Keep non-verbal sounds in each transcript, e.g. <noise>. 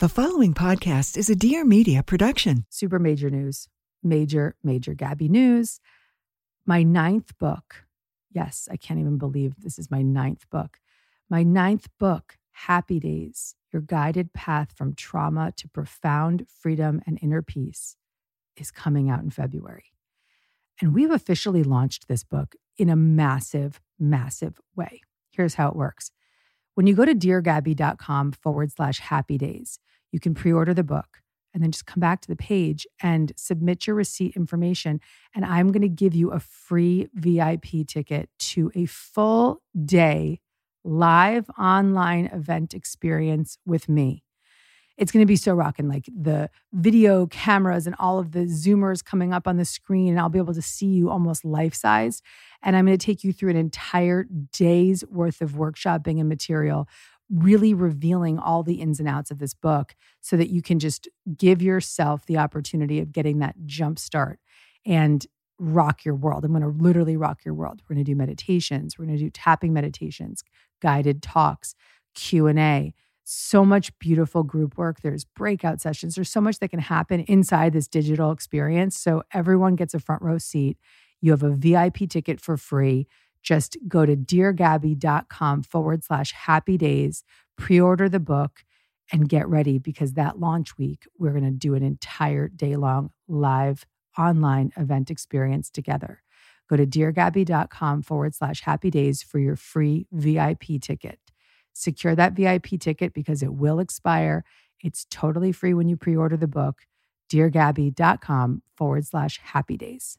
The following podcast is a Dear Media production. Super major news. Major, major Gabby news. My ninth book. Yes, I can't even believe this is my ninth book. My ninth book, Happy Days Your Guided Path from Trauma to Profound Freedom and Inner Peace, is coming out in February. And we've officially launched this book in a massive, massive way. Here's how it works. When you go to deargabby.com forward slash happy days, you can pre order the book and then just come back to the page and submit your receipt information. And I'm going to give you a free VIP ticket to a full day live online event experience with me it's going to be so rocking like the video cameras and all of the zoomers coming up on the screen and i'll be able to see you almost life size and i'm going to take you through an entire day's worth of workshopping and material really revealing all the ins and outs of this book so that you can just give yourself the opportunity of getting that jump start and rock your world i'm going to literally rock your world we're going to do meditations we're going to do tapping meditations guided talks q&a so much beautiful group work. There's breakout sessions. There's so much that can happen inside this digital experience. So everyone gets a front row seat. You have a VIP ticket for free. Just go to deargabby.com forward slash happy days, pre order the book, and get ready because that launch week, we're going to do an entire day long live online event experience together. Go to deargabby.com forward slash happy days for your free VIP ticket. Secure that VIP ticket because it will expire. It's totally free when you pre order the book. DearGabby.com forward slash happy days.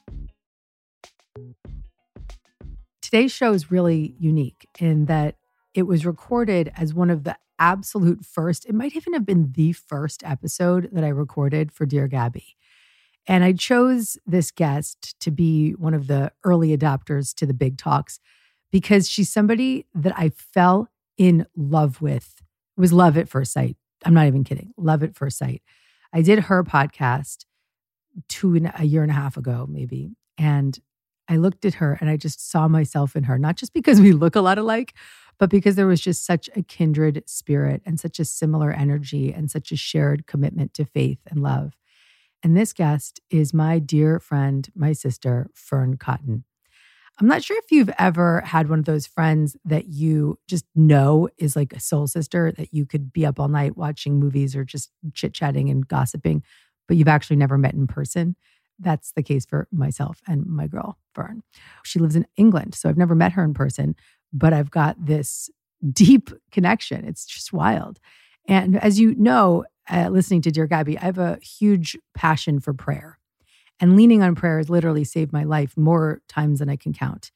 Today's show is really unique in that it was recorded as one of the absolute first, it might even have been the first episode that I recorded for Dear Gabby. And I chose this guest to be one of the early adopters to the big talks because she's somebody that I fell in love with. It was love at first sight. I'm not even kidding. Love at first sight. I did her podcast two and a year and a half ago, maybe. And I looked at her and I just saw myself in her, not just because we look a lot alike, but because there was just such a kindred spirit and such a similar energy and such a shared commitment to faith and love. And this guest is my dear friend, my sister, Fearne Cotton. I'm not sure if you've ever had one of those friends that you just know is like a soul sister that you could be up all night watching movies or just chit chatting and gossiping, but you've actually never met in person. That's the case for myself and my girl, Fearne. She lives in England, so I've never met her in person, but I've got this <laughs> deep connection. It's just wild. And as you know, uh, listening to Dear Gabby, I have a huge passion for prayer. And leaning on prayer has literally saved my life more times than I can count.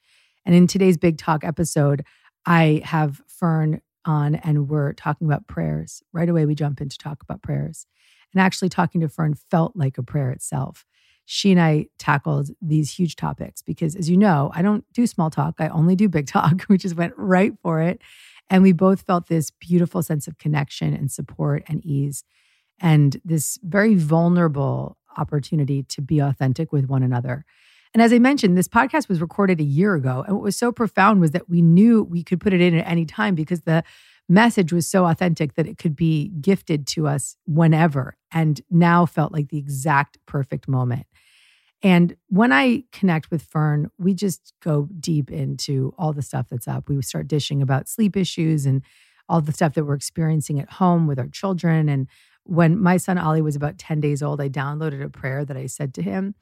And in today's Big Talk episode, I have Fearne on and we're talking about prayers. Right away, we jump in to talk about prayers. And actually, talking to Fearne felt like a prayer itself. She and I tackled these huge topics because, as you know, I don't do small talk. I only do big <laughs> talk. We just went right for it. And we both felt this beautiful sense of connection and support and ease and this very vulnerable opportunity to be authentic with one another. And as I mentioned, this podcast was recorded a year ago. And what was so profound was that we knew we could put it in at any time because the message was so authentic that it could be gifted to us whenever and now felt like the exact perfect moment. And when I connect with Fearne, we just go deep into all the stuff that's up. We start dishing about sleep issues and all the stuff that we're experiencing at home with our children. And when my son Ollie was about 10 days old, I downloaded a prayer that I said to him.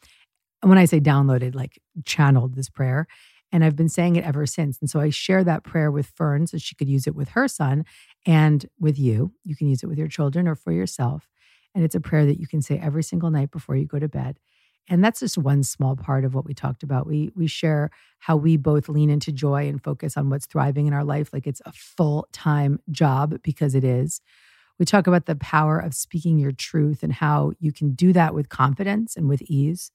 And when I say downloaded, like channeled this prayer. And I've been saying it ever since. And so I share that prayer with Fearne so she could use it with her son and with you. You can use it with your children or for yourself. And it's a prayer that you can say every single night before you go to bed. And that's just one small part of what we talked about. We we share how we both lean into joy and focus on what's thriving in our life like it's a full-time job because it is. We talk about the power of speaking your truth and how you can do that with confidence and with ease.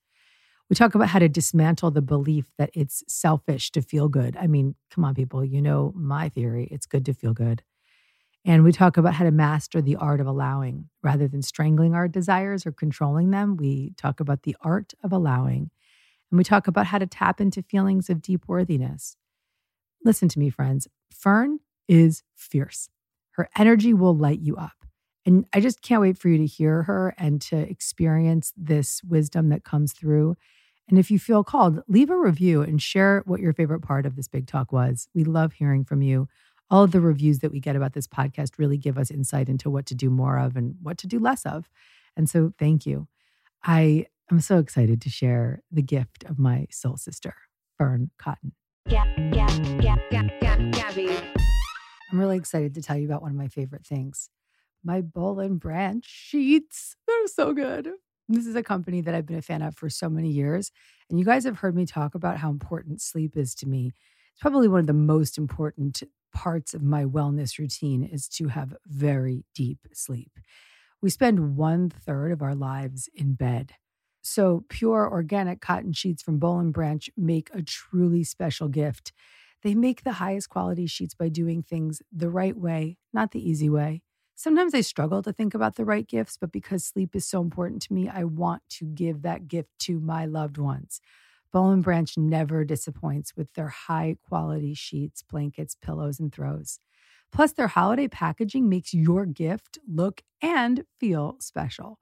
We talk about how to dismantle the belief that it's selfish to feel good. I mean, come on, people, you know my theory. It's good to feel good. And we talk about how to master the art of allowing rather than strangling our desires or controlling them. We talk about the art of allowing. And we talk about how to tap into feelings of deep worthiness. Listen to me, friends. Fearne is fierce. Her energy will light you up. And I just can't wait for you to hear her and to experience this wisdom that comes through. And if you feel called, leave a review and share what your favorite part of this big talk was. We love hearing from you. All of the reviews that we get about this podcast really give us insight into what to do more of and what to do less of. And so thank you. I am so excited to share the gift of my soul sister, Fearne Cotton. Gab, gab, gab, gab, gab, Gabby. I'm really excited to tell you about one of my favorite things my Boll and Branch sheets. They're so good. This is a company that I've been a fan of for so many years. And you guys have heard me talk about how important sleep is to me. It's probably one of the most important parts of my wellness routine is to have very deep sleep. We spend one third of our lives in bed. So, pure organic cotton sheets from Boll and Branch make a truly special gift. They make the highest quality sheets by doing things the right way, not the easy way. Sometimes I struggle to think about the right gifts, but because sleep is so important to me, I want to give that gift to my loved ones. Boll Branch never disappoints with their high quality sheets, blankets, pillows, and throws. Plus, their holiday packaging makes your gift look and feel special.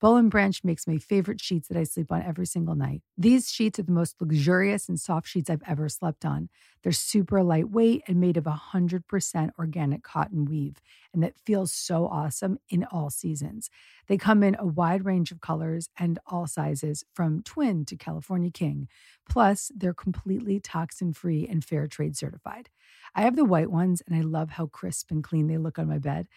Boll and Branch makes my favorite sheets that I sleep on every single night. These sheets are the most luxurious and soft sheets I've ever slept on. They're super lightweight and made of 100% organic cotton weave, and that feels so awesome in all seasons. They come in a wide range of colors and all sizes, from twin to California king. Plus, they're completely toxin free and fair trade certified. I have the white ones, and I love how crisp and clean they look on my bed.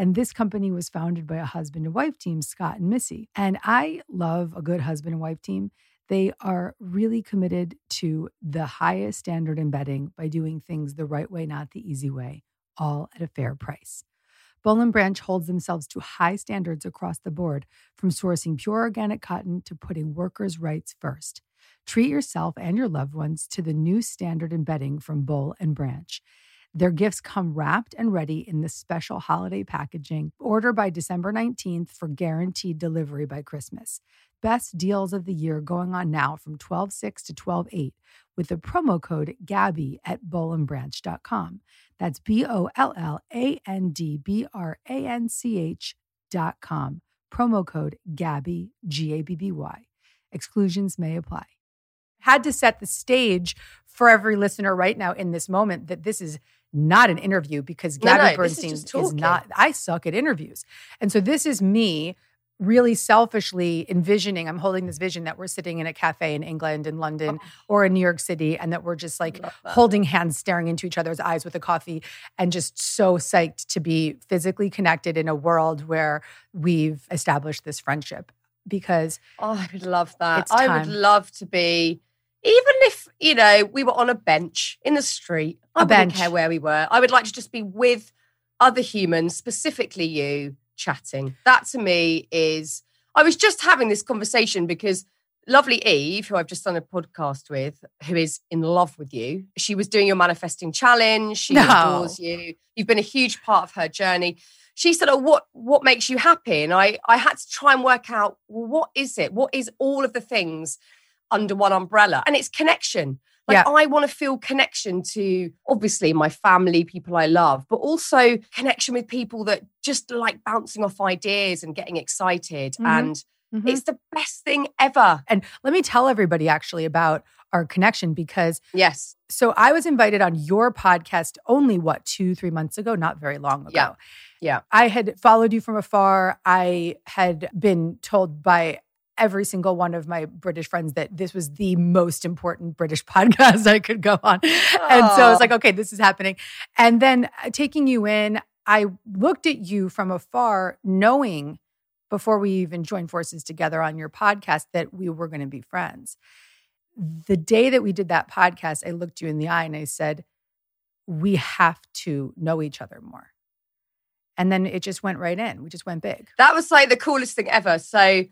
And this company was founded by a husband and wife team, Scott and Missy. And I love a good husband and wife team. They are really committed to the highest standard in bedding by doing things the right way, not the easy way, all at a fair price. Boll and Branch holds themselves to high standards across the board, from sourcing pure organic cotton to putting workers' rights first. Treat yourself and your loved ones to the new standard in bedding from Boll and Branch. Their gifts come wrapped and ready in this special holiday packaging. Order by December 19th for guaranteed delivery by Christmas. Best deals of the year going on now from 12 6 to 12 8 with the promo code GABBY at bollandbranch.com. That's B O L L A N D B R A N C H dot com. Promo code GABBY, G A B B Y. Exclusions may apply. Had to set the stage for every listener right now in this moment that this is not an interview because No, Gabby no, is Bernstein just is, not, I suck at interviews. And so this is me really selfishly envisioning, I'm holding this vision that we're sitting in a cafe in England, in London, oh. or in New York City, and that we're just like holding hands, staring into each other's eyes with a coffee, and just so psyched to be physically connected in a world where we've established this friendship. Because Oh, I would love that. I would love to be, even if, you know, we were on a bench in the street. I A wouldn't bench. care where we were. I would like to just be with other humans, specifically you, chatting. That to me is, I was just having this conversation because lovely Eve, who I've just done a podcast with, who is in love with you. She was doing your manifesting challenge. She No. adores you. You've been a huge part of her journey. She said, "Oh, what what makes you happy?" And I I had to try and work out well, what is it? What is all of the things under one umbrella? And it's connection. Like Yeah. I want to feel connection to obviously my family, people I love, but also connection with people that just like bouncing off ideas and getting excited. Mhm. And Mhm. it's the best thing ever. and let me tell everybody actually about our connection because Yes. so I was invited on your podcast only what two, three months ago, not very long ago. Yeah. Yeah. I had followed you from afar. I had been told by every single one of my British friends that this was the most important British <laughs> podcast I could go on. And so I was like, okay, this is happening. And then uh, taking you in, I looked at you from afar, knowing before we even joined forces together on your podcast that we were going to be friends. The day that we did that podcast, I looked you in the eye and I said, we have to know each other more. And then it just went right in. We just went big. That was like the coolest thing ever. So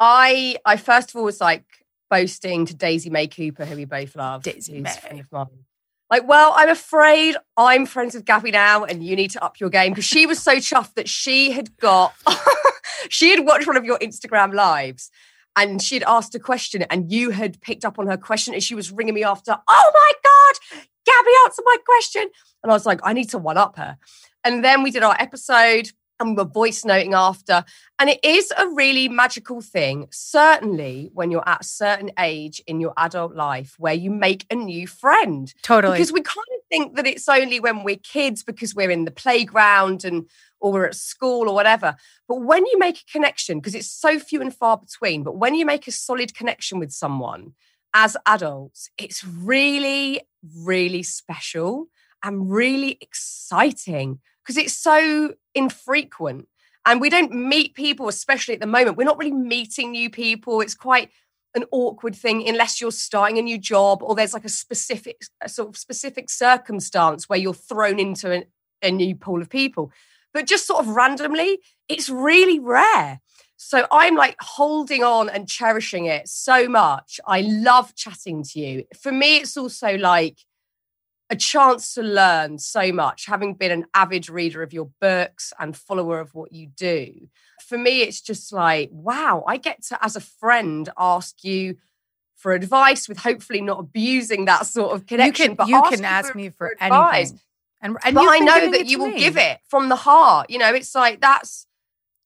I I first of all was like boasting to Daisy May Cooper, who we both love. Daisy May. friend of mine. Like, well, I'm afraid I'm friends with Gabby now, and you need to up your game because she was so chuffed that she had got, <laughs> she had watched one of your Instagram lives, and she had asked a question, and you had picked up on her question, and she was ringing me after. Oh my god, Gabby answered my question, and I was like, I need to one up her. And then we did our episode, and we're voice noting after, and it is a really magical thing. Certainly, when you're at a certain age in your adult life, where you make a new friend Totally. because we kind of think that it's only when we're kids because we're in the playground and or we're at school or whatever but when you make a connection because it's so few and far between but when you make a solid connection with someone as adults it's really really special and really exciting because it's so infrequent. And we don't meet people especially at the moment. We're not really meeting new people. It's quite an awkward thing unless you're starting a new job or there's like a specific a sort of specific circumstance where you're thrown into an, a new pool of people. But just sort of randomly it's really rare. So i'm like holding on and cherishing it so much. I love chatting to you. For me it's also like a chance to learn so much having been an avid reader of your books and follower of what you do for me, it's just like, wow, I get to, as a friend, ask you for advice with hopefully not abusing that sort of you connection. can but you can you ask me for advice. anything. And, and but I know that you will me. give it from the heart. You know, it's like that's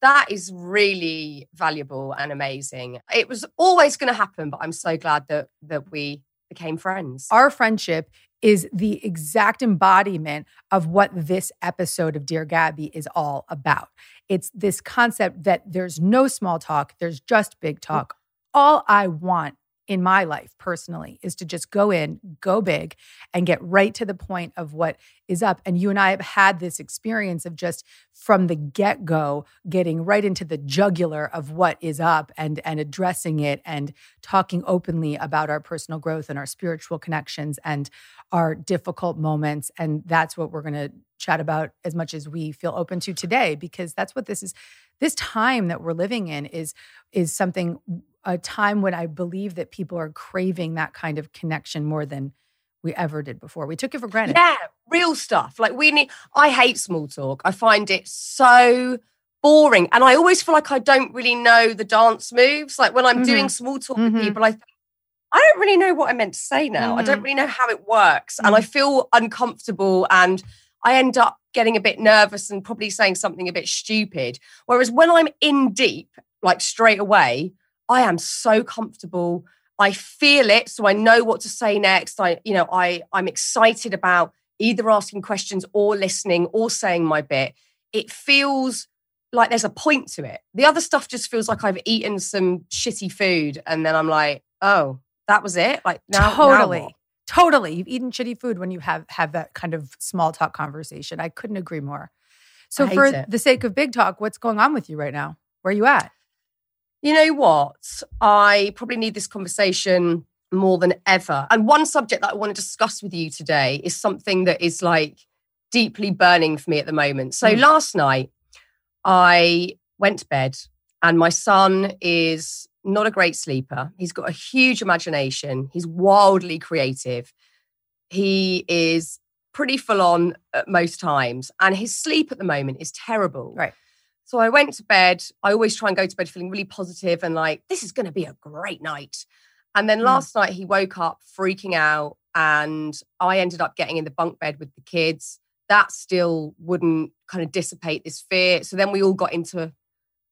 that is really valuable and amazing. It was always going to happen, but I'm so glad that that we became friends. Our friendship is the exact embodiment of what this episode of Dear Gabby is all about. It's this concept that there's no small talk, there's just big talk. All I want in my life personally is to just go in, go big, and get right to the point of what is up. And you and I have had this experience of just from the get go getting right into the jugular of what is up and, and addressing it and talking openly about our personal growth and our spiritual connections and our difficult moments. And that's what we're going to chat about as much as we feel open to today, because that's what this is. This time that we're living in is is something a time when I believe that people are craving that kind of connection more than we ever did before. We took it for granted. Yeah, real stuff. Like we need. I hate small talk. I find it so boring, and I always feel like I don't really know the dance moves. Like when I'm Mhm. doing small talk Mhm. with people, I think I don't really know what I meant to say now. I don't Mhm. really know how it works, and I feel uncomfortable, and I end up getting a bit nervous and probably saying something a bit stupid. Whereas when I'm in deep, like straight away, I am so comfortable. I feel it, so I know what to say next. I, you know, I I'm excited about either asking questions or listening or saying my bit. It feels like there's a point to it. The other stuff just feels like I've eaten some shitty food, and then I'm like, oh, that was it. Like now, now totally. what? Totally. You've eaten shitty food when you have have that kind of small talk conversation. I couldn't agree more. So for it. the sake of big talk, what's going on with you right now? Where are you at? You know what? I probably need this conversation more than ever. And one subject that I want to discuss with you today is something that is like deeply burning for me at the moment. So Mm. last night, I went to bed and my son is not a great sleeper. He's got a huge imagination. He's wildly creative. He is pretty full on at most times. And his sleep at the moment is terrible. Right. So I went to bed. I always try and go to bed feeling really positive and like, this is going to be a great night. And then Mm. last night he woke up freaking out, and I ended up getting in the bunk bed with the kids. That still wouldn't kind of dissipate this fear. So then we all got into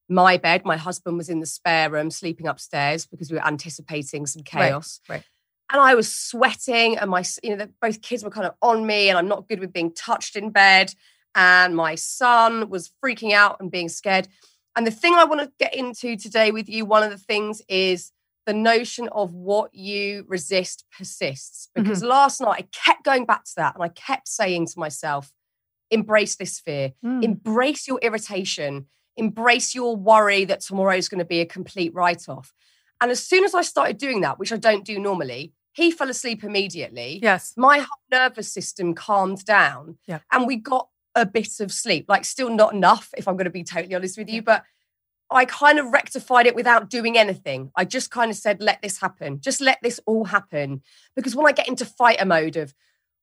my bed. My husband was in the spare room sleeping upstairs because we were anticipating some chaos. right. And I was sweating, and my, you know, the, both kids were kind of on me, and I'm not good with being touched in bed. And my son was freaking out and being scared. And the thing I want to get into today with you, one of the things is the notion of what you resist persists. Because last night I kept going back to that and I kept saying to myself, embrace this fear, Mm. embrace your irritation, embrace your worry that tomorrow is going to be a complete write off. And as soon as I started doing that, which I don't do normally, he fell asleep immediately. Yes. My whole nervous system calmed down Yeah. and we got a bit of sleep. Like, still not enough, if I'm going to be totally honest with you, but I kind of rectified it without doing anything. I just kind of said, let this happen. Just let this all happen. Because when I get into fighter mode of,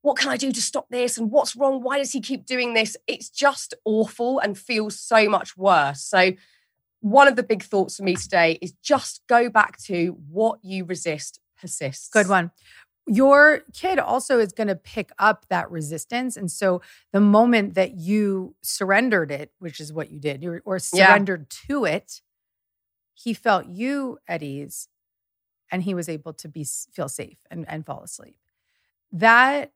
what can I do to stop this? And what's wrong? Why does he keep doing this? It's just awful and feels so much worse. So, one of the big thoughts for me today is just go back to what you resist persists. Good one. Your kid also is going to pick up that resistance. And so the moment that you surrendered it, which is what you did, or, or Yeah. surrendered to it, he felt you at ease and he was able to be feel safe and, and fall asleep. That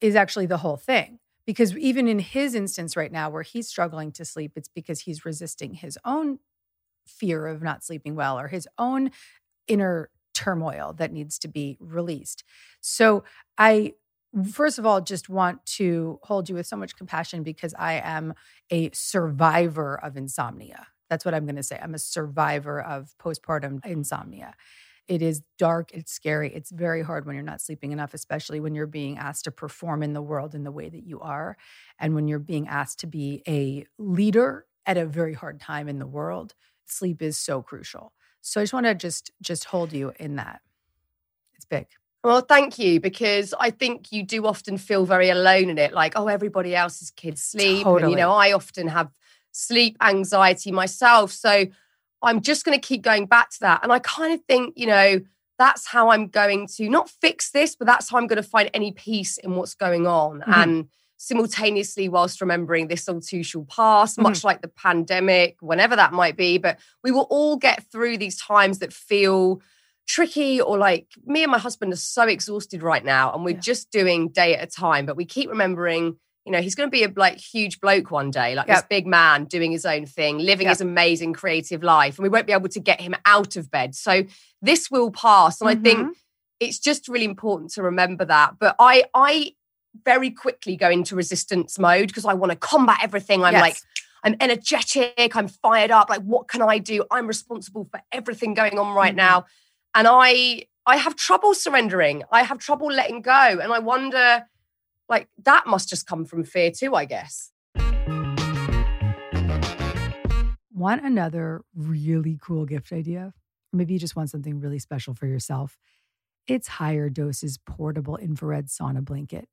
is actually the whole thing. Because even in his instance right now, where he's struggling to sleep, it's because he's resisting his own fear of not sleeping well or his own inner turmoil that needs to be released. So I first of all just want to hold you with so much compassion because I am a survivor of insomnia. That's what I'm going to say. I'm a survivor of postpartum insomnia. It is dark, it's scary, it's very hard when you're not sleeping enough, especially when you're being asked to perform in the world in the way that you are and when you're being asked to be a leader at a very hard time in the world. Sleep is so crucial. So I just want to just just hold you in that. It's big. Well, thank you, because I think you do often feel very alone in it. Like, oh, everybody else's kids sleep. And, you know, I often have sleep anxiety myself. So I'm just going to keep going back to that. And I kind of think, you know, that's how I'm going to not fix this, but that's how I'm going to find any peace in what's going on. Mhm. And simultaneously, whilst remembering this all too shall pass, much like the pandemic, whenever that might be, but we will all get through these times that feel tricky or like me and my husband are so exhausted right now and we're Yeah. just doing day at a time but we keep remembering you know he's going to be a like huge bloke one day like this big man doing his own thing living Yep. his amazing creative life and we won't be able to get him out of bed so this will pass and i Mm-hmm. think it's just really important to remember that but i i very quickly go into resistance mode because i want to combat everything i'm Yes. like I'm energetic. I'm fired up. Like, what can I do? I'm responsible for everything going on right Mhm. now. And I I have trouble surrendering. I have trouble letting go. And I wonder, like, that must just come from fear too, I guess. Want another really cool gift idea? Maybe you just want something really special for yourself. It's Higher Doses Portable Infrared Sauna Blanket.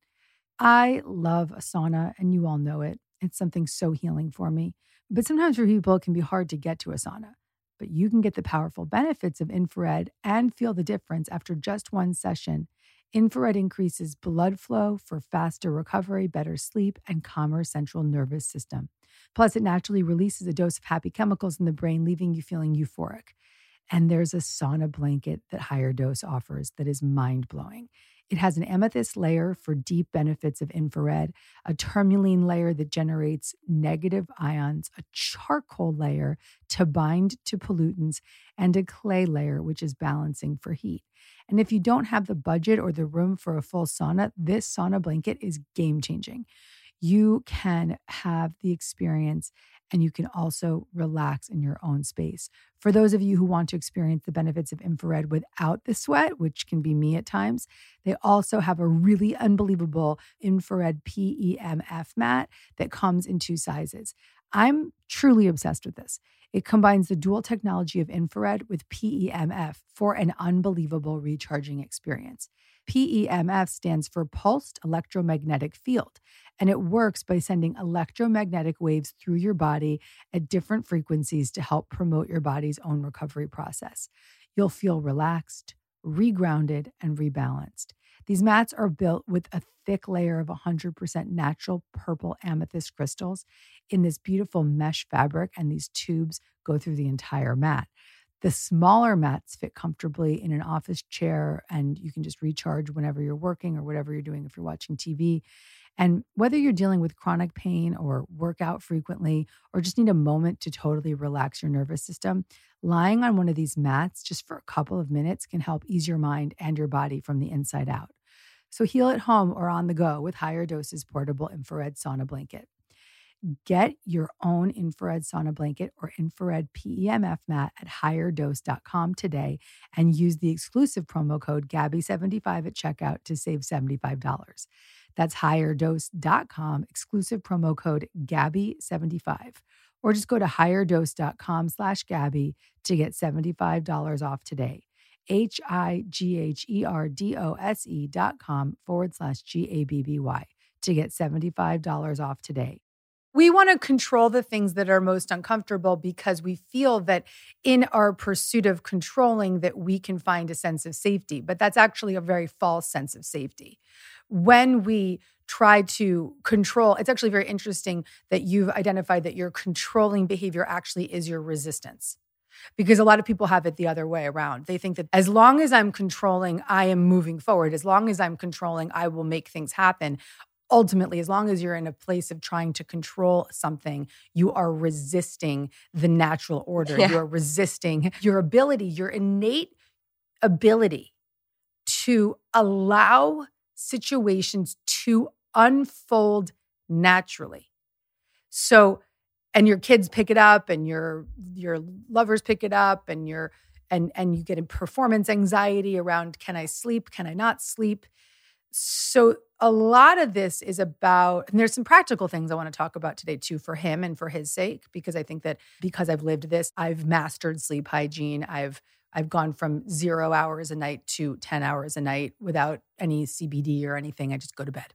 I love a sauna, and you all know it. It's something so healing for me. But sometimes for people, it can be hard to get to a sauna. But you can get the powerful benefits of infrared and feel the difference after just one session. Infrared increases blood flow for faster recovery, better sleep, and calmer central nervous system. Plus, it naturally releases a dose of happy chemicals in the brain, leaving you feeling euphoric. And there's a sauna blanket that Higher Dose offers that is mind blowing. It has an amethyst layer for deep benefits of infrared, a tourmaline layer that generates negative ions, a charcoal layer to bind to pollutants, and a clay layer, which is balancing for heat. And if you don't have the budget or the room for a full sauna, this sauna blanket is game changing. You can have the experience and you can also relax in your own space. For those of you who want to experience the benefits of infrared without the sweat, which can be me at times, they also have a really unbelievable infrared PEMF mat that comes in two sizes. I'm truly obsessed with this. It combines the dual technology of infrared with PEMF for an unbelievable recharging experience. PEMF stands for Pulsed Electromagnetic Field, and it works by sending electromagnetic waves through your body at different frequencies to help promote your body's own recovery process. You'll feel relaxed, regrounded, and rebalanced. These mats are built with a thick layer of 100% natural purple amethyst crystals in this beautiful mesh fabric, and these tubes go through the entire mat. The smaller mats fit comfortably in an office chair, and you can just recharge whenever you're working or whatever you're doing if you're watching TV. And whether you're dealing with chronic pain or work out frequently or just need a moment to totally relax your nervous system, lying on one of these mats just for a couple of minutes can help ease your mind and your body from the inside out. So heal at home or on the go with higher doses portable infrared sauna blanket. Get your own infrared sauna blanket or infrared PEMF mat at higherdose.com today and use the exclusive promo code GABBY75 at checkout to save $75. That's higherdose.com, exclusive promo code GABBY75. Or just go to higherdose.com slash Gabby to get $75 off today. H I G H E R D O S E dot com forward slash G A B B Y to get $75 off today. We want to control the things that are most uncomfortable because we feel that in our pursuit of controlling that we can find a sense of safety, but that's actually a very false sense of safety. When we try to control, it's actually very interesting that you've identified that your controlling behavior actually is your resistance because a lot of people have it the other way around. They think that as long as I'm controlling, I am moving forward. As long as I'm controlling, I will make things happen. Ultimately, as long as you're in a place of trying to control something, you are resisting the natural order. Yeah. You are resisting your ability, your innate ability to allow situations to unfold naturally. So, and your kids pick it up and your your lovers pick it up and your and and you get a performance anxiety around can I sleep can I not sleep so a lot of this is about and there's some practical things I want to talk about today too for him and for his sake because I think that because I've lived this I've mastered sleep hygiene I've I've gone from 0 hours a night to 10 hours a night without any CBD or anything I just go to bed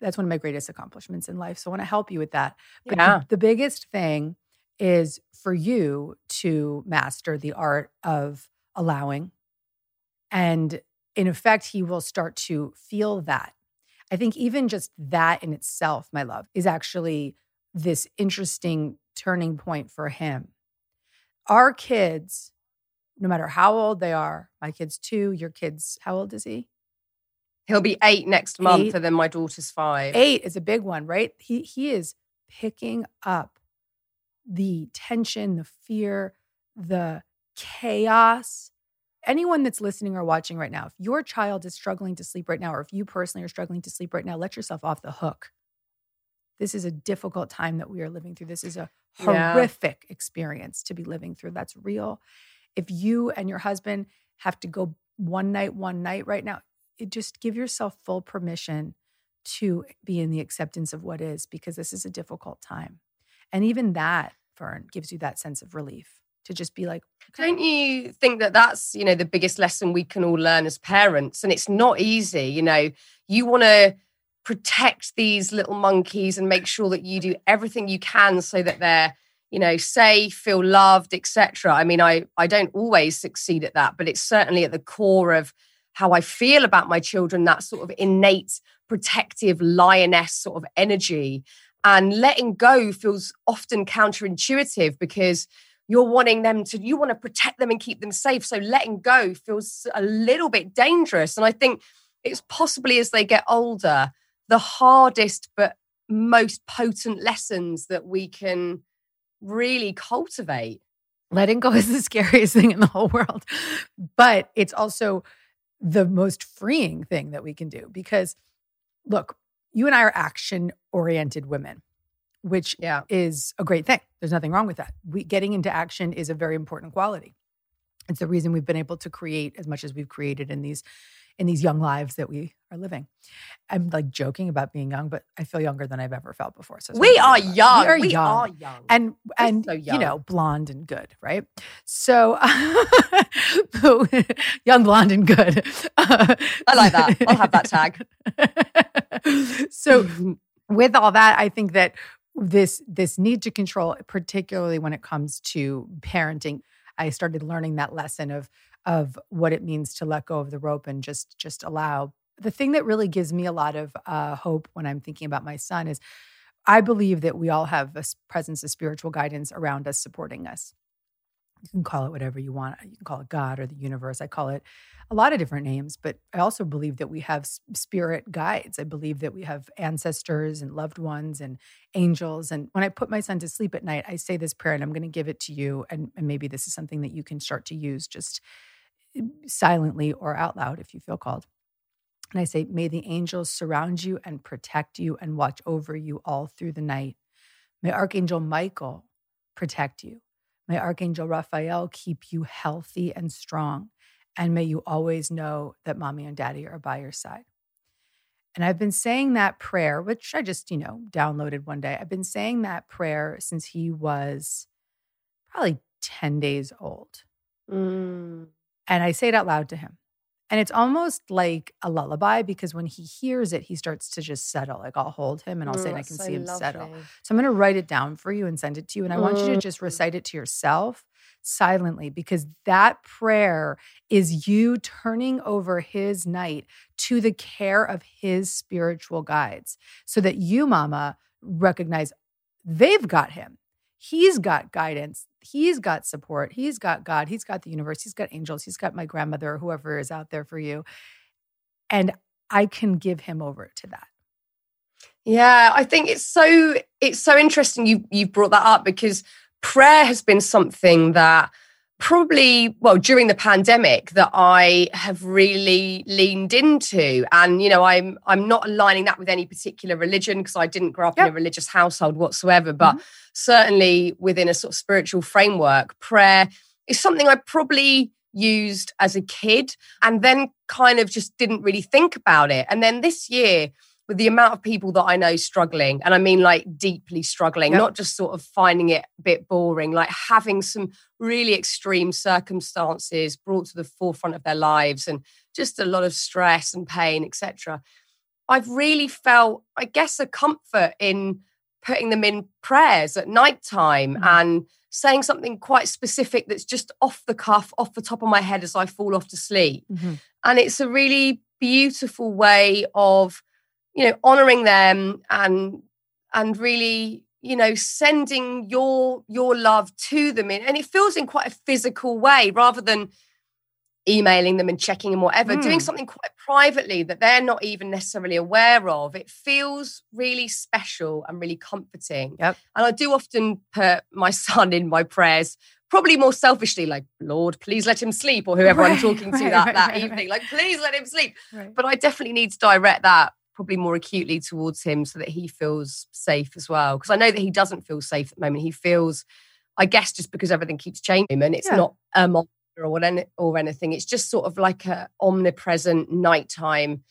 that's one of my greatest accomplishments in life so I want to help you with that but Yeah. the, the biggest thing is for you to master the art of allowing. And in effect, he will start to feel that. I think even just that in itself, my love, is actually this interesting turning point for him. Our kids, no matter how old they are, my kids two, your kids, how old is he? He'll be eight next month, and then my daughter's five. Eight is a big one, right? He he is picking up the tension, the fear, the chaos. Anyone that's listening or watching right now, if your child is struggling to sleep right now, or if you personally are struggling to sleep right now, let yourself off the hook. This is a difficult time that we are living through. This is a Yeah. horrific experience to be living through. That's real. If you and your husband have to go one night, one night right now, it just give yourself full permission to be in the acceptance of what is because this is a difficult time. And even that, Fearne, gives you that sense of relief to just be like, okay, Don't you think that that's, you know, the biggest lesson we can all learn as parents? And it's not easy, you know, you want to protect these little monkeys and make sure that you do everything you can so that they're, you know, safe, feel loved, etc. I mean, I I don't always succeed at that, but it's certainly at the core of how I feel about my children, that sort of innate protective lioness sort of energy. And letting go feels often counterintuitive because you're wanting them to you want to protect them and keep them safe so letting go feels a little bit dangerous and i think it's possibly as they get older the hardest but most potent lessons that we can really cultivate letting go is the scariest <laughs> thing in the whole world. But it's also the most freeing thing that we can do because look, you and I are action oriented women, which yeah is a great thing. There's nothing wrong with that. We getting into action is a very important quality. It's the reason we've been able to create as much as we've created in these in these young lives that we are living. I'm like joking about being young, but I feel younger than I've ever felt before. So We are about. young. We are We young. are young. And and so you know, blonde and good, right? So <laughs> young, blonde, and good. I like that. I'll have that tag. <laughs> so <laughs> with all that, I think that this this need to control, particularly when it comes to parenting, I started learning that lesson of of what it means to let go of the rope and just just allow. The thing that really gives me a lot of uh, hope when I'm thinking about my son is, I believe that we all have a presence of spiritual guidance around us, supporting us. You can call it whatever you want. You can call it God or the universe. I call it a lot of different names, but I also believe that we have spirit guides. I believe that we have ancestors and loved ones and angels. And when I put my son to sleep at night, I say this prayer and I'm going to give it to you. And, and maybe this is something that you can start to use just eh, silently or out loud if you feel called. And I say, May the angels surround you and protect you and watch over you all through the night. May Archangel Michael protect you. May Archangel Raphael keep you healthy and strong. And may you always know that mommy and daddy are by your side. And I've been saying that prayer, which I just, you know, downloaded one day. I've been saying that prayer since he was probably 10 days old. Mm. And I say it out loud to him. And it's almost like a lullaby because when he hears it, he starts to just settle. Like I'll hold him and I'll say, and I Mm, can so see him settle. So I'm going to write it down for you and send it to you. And I want you to just Mm. recite it to yourself silently because that prayer is you turning over his night to the care of his spiritual guides so that you, mama, recognize they've got him. He's got guidance. He's got support. He's got God. He's got the universe. He's got angels. He's got my grandmother or whoever is out there for you. And I can give him over to that. Yeah, I think it's so it's so interesting you you've brought that up because prayer has been something that probably well during the pandemic that I have really leaned into. And you know I'm I'm not aligning that with any particular religion because I didn't grow up in a religious household whatsoever. But mm-hmm. certainly within a sort of spiritual framework prayer is something I probably used as a kid and then kind of just didn't really think about it. And then this year with the amount of people that I know struggling, and I mean like deeply struggling, Yep. not just sort of finding it a bit boring, like having some really extreme circumstances brought to the forefront of their lives and just a lot of stress and pain, etc. I've really felt, I guess, a comfort in putting them in prayers at nighttime Mhm. and saying something quite specific that's just off the cuff, off the top of my head as I fall off to sleep and it's a really beautiful way of you know honoring them and and really you know sending your your love to them in and it feels in quite a physical way rather than emailing them and checking and whatever doing Mm. something quite privately that they're not even necessarily aware of it feels really special and really comforting Yep. and i do often put my <laughs> son in my prayers probably more selfishly like lord please let him sleep or whoever i'm talking to right, that, right, that right, evening right. like please let him sleep Right. but I definitely need to direct that probably more acutely towards him so that he feels safe as well. Because I know that he doesn't feel safe at the moment. He feels, I guess, just because everything keeps changing and it's Yeah. not a monster or or anything. It's just sort of like a omnipresent nighttime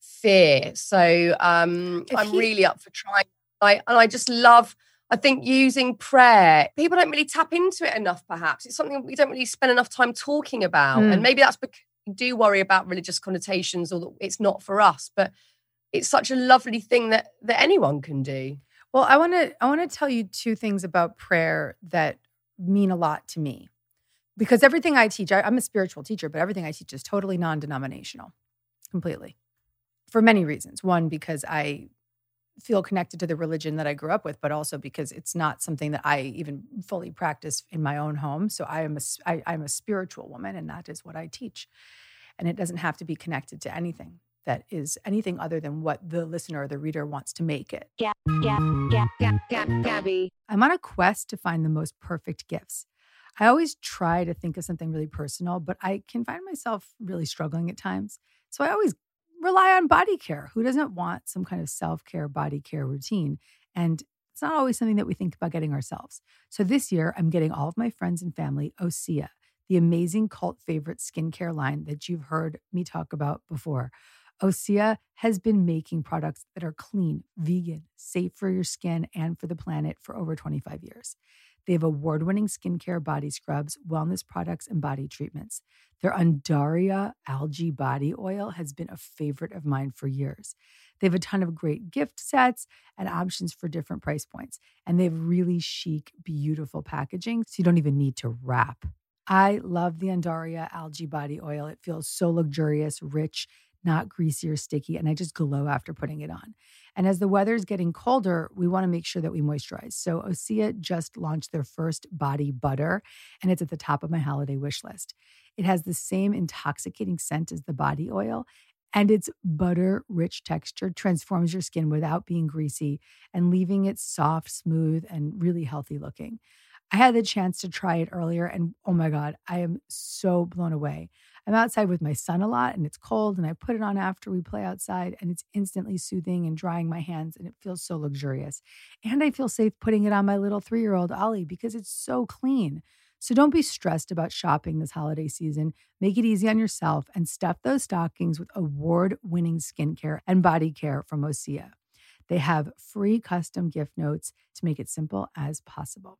fear. So um, I'm he- really up for trying. I and I just love. I think using prayer, people don't really tap into it enough, perhaps. It's something we don't really spend enough time talking about. Mm. And maybe that's because we do worry about religious connotations or that it's not for us. But it's such a lovely thing that that anyone can do. Well, I want to I want to tell you two things about prayer that mean a lot to me. Because everything I teach, I, I'm a spiritual teacher, but everything I teach is totally non-denominational, completely. For many reasons. One, because I feel connected to the religion that I grew up with, but also because it's not something that I even fully practice in my own home. So I am a I, I'm a spiritual woman, and that is what I teach. And it doesn't have to be connected to anything that is anything other than what the listener or the reader wants to make it. Yeah, yeah, yeah, yeah, Gab, Gabby. I'm on a quest to find the most perfect gifts. I always try to think of something really personal, but I can find myself really struggling at times. So I always rely on body care. Who doesn't want some kind of self care, body care routine? And it's not always something that we think about getting ourselves. So this year, I'm getting all of my friends and family Osea, the amazing cult favorite skincare line that you've heard me talk about before. Osea has been making products that are clean, vegan, safe for your skin and for the planet for over 25 years. They have award winning skincare body scrubs, wellness products, and body treatments. Their Undaria algae body oil has been a favorite of mine for years. They have a ton of great gift sets and options for different price points. And they have really chic, beautiful packaging, so you don't even need to wrap. I love the Undaria algae body oil. It feels so luxurious, rich, not greasy or sticky, and I just glow after putting it on. And as the weather is getting colder, we want to make sure that we moisturize. So Osea just launched their first body butter, and it's at the top of my holiday wish list. It has the same intoxicating scent as the body oil, and its butter rich texture transforms your skin without being greasy and leaving it soft, smooth, and really healthy looking. I had the chance to try it earlier, and oh my God, I am so blown away. I'm outside with my son a lot and it's cold, and I put it on after we play outside, and it's instantly soothing and drying my hands, and it feels so luxurious. And I feel safe putting it on my little three year old Ollie because it's so clean. So don't be stressed about shopping this holiday season. Make it easy on yourself and stuff those stockings with award winning skincare and body care from Osea. They have free custom gift notes to make it simple as possible.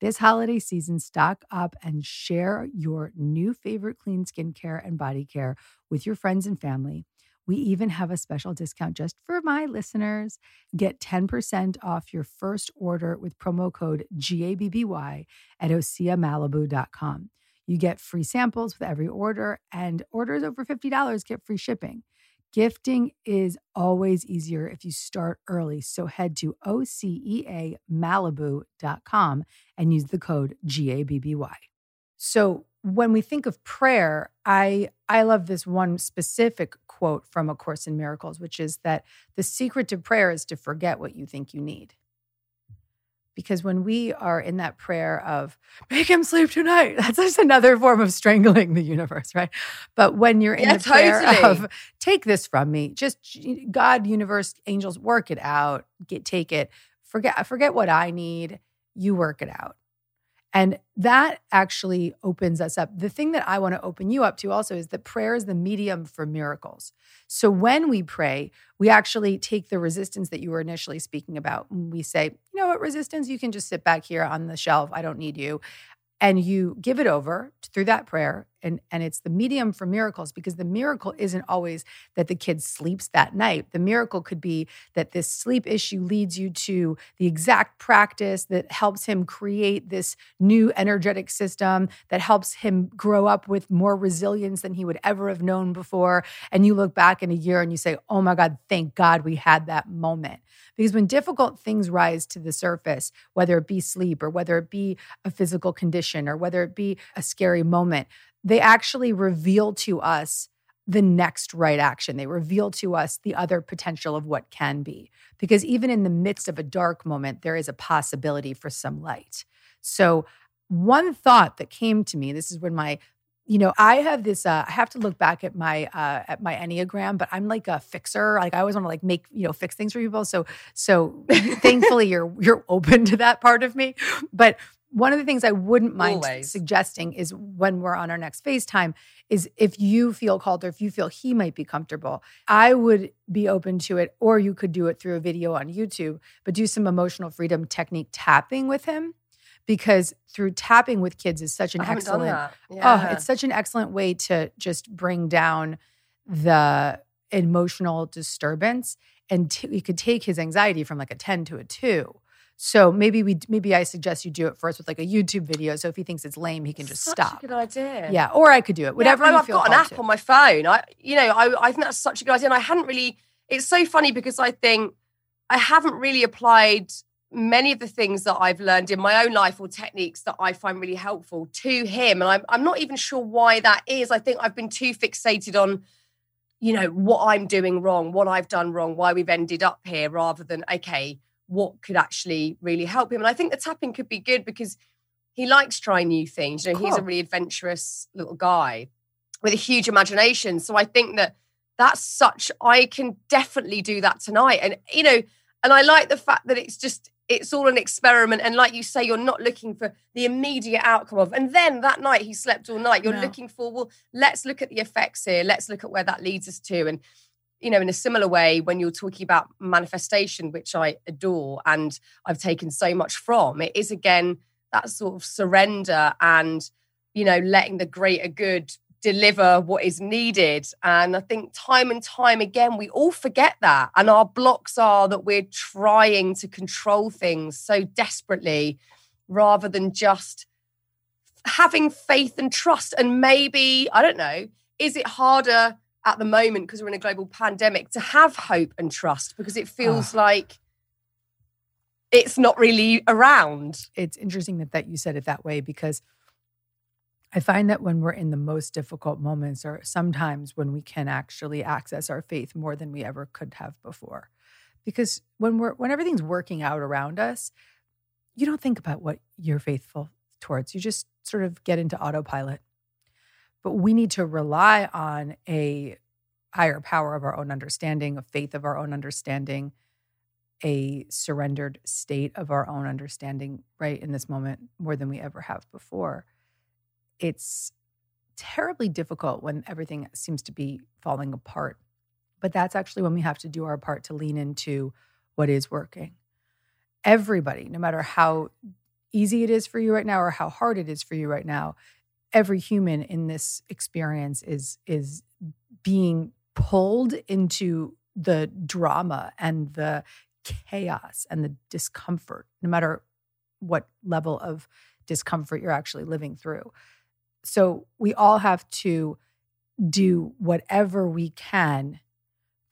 This holiday season, stock up and share your new favorite clean skincare and body care with your friends and family. We even have a special discount just for my listeners. Get 10% off your first order with promo code GABBY at OseaMalibu.com. You get free samples with every order, and orders over $50 get free shipping. Gifting is always easier if you start early. So head to OseaMalibu.com and use the code GABBY. So when we think of prayer, I I love this one specific quote from A Course in Miracles, which is that the secret to prayer is to forget what you think you need. Because when we are in that prayer of <laughs> make him sleep tonight, <laughs> that's just another form of strangling the universe, right? But when you're in Yeah, the prayer totally. of take this from me, just God, universe, angels, work it out, get take it, forget forget what I need, you work it out. And that actually opens us up. The thing that I want to open you up to also is that prayer is the medium for miracles. So when we pray, we actually take the resistance that you were initially speaking about. And we say, you know what, resistance, you can just sit back here on the shelf. I don't need you. And you give it over through that prayer. And, and it's the medium for miracles because the miracle isn't always that the kid sleeps that night. The miracle could be that this sleep issue leads you to the exact practice that helps him create this new energetic system that helps him grow up with more resilience than he would ever have known before. And you look back in a year and you say, oh my God, thank God we had that moment. Because when difficult things rise to the surface, whether it be sleep or whether it be a physical condition or whether it be a scary moment, they actually reveal to us the next right action. They reveal to us the other potential of what can be. Because even in the midst of a dark moment, there is a possibility for some light. So, one thought that came to me this is when my you know i have this uh, i have to look back at my uh, at my enneagram but i'm like a fixer like i always want to like make you know fix things for people so so thankfully <laughs> you're you're open to that part of me but one of the things i wouldn't mind Always. suggesting is when we're on our next facetime is if you feel called or if you feel he might be comfortable i would be open to it or you could do it through a video on youtube but do some emotional freedom technique tapping with him because through tapping with kids is such an I haven't done excellent that. Oh, it's such an excellent way to just bring down the emotional disturbance and t- you could take his anxiety from like a 10 to a 2. So maybe we maybe I suggest you do it first with like a YouTube video so if he thinks it's lame he can just Such stop. A good idea. Yeah, or I could do it. Whatever yeah, you I've got an app to. on my phone. I, you know, I, I think that's such a good idea, and I hadn't really. It's so funny because I think I haven't really applied many of the things that I've learned in my own life or techniques that I find really helpful to him, and I'm I'm not even sure why that is. I think I've been too fixated on. You know what I'm doing wrong, what I've done wrong, why we've ended up here, rather than okay, what could actually really help him. And I think the tapping could be good because he likes trying new things. You know, he's a really adventurous little guy with a huge imagination. So I think that that's such, I can definitely do that tonight. And, you know, and I like the fact that it's just, it's all an experiment. And like you say, you're not looking for the immediate outcome of, and then that night he slept all night. You're No. looking for, well, let's look at the effects here. Let's look at where that leads us to. And, you know, in a similar way, when you're talking about manifestation, which I adore and I've taken so much from, it is again that sort of surrender and, you know, letting the greater good deliver what is needed. And I think time and time again, we all forget that. And our blocks are that we're trying to control things so desperately rather than just having faith and trust. And maybe, I don't know, is it harder at the moment because we're in a global pandemic to have hope and trust because it feels ah. like it's not really around? it's interesting that, that you said it that way because I find that when we're in the most difficult moments, or sometimes when we can actually access our faith more than we ever could have before. Because when we're when everything's working out around us, you don't think about what you're faithful towards. You just sort of get into autopilot. But we need to rely on a higher power of our own understanding, a faith of our own understanding, a surrendered state of our own understanding right in this moment more than we ever have before. It's terribly difficult when everything seems to be falling apart. But that's actually when we have to do our part to lean into what is working. Everybody, no matter how easy it is for you right now or how hard it is for you right now, every human in this experience is is being pulled into the drama and the chaos and the discomfort, no matter what level of discomfort you're actually living through. So we all have to do whatever we can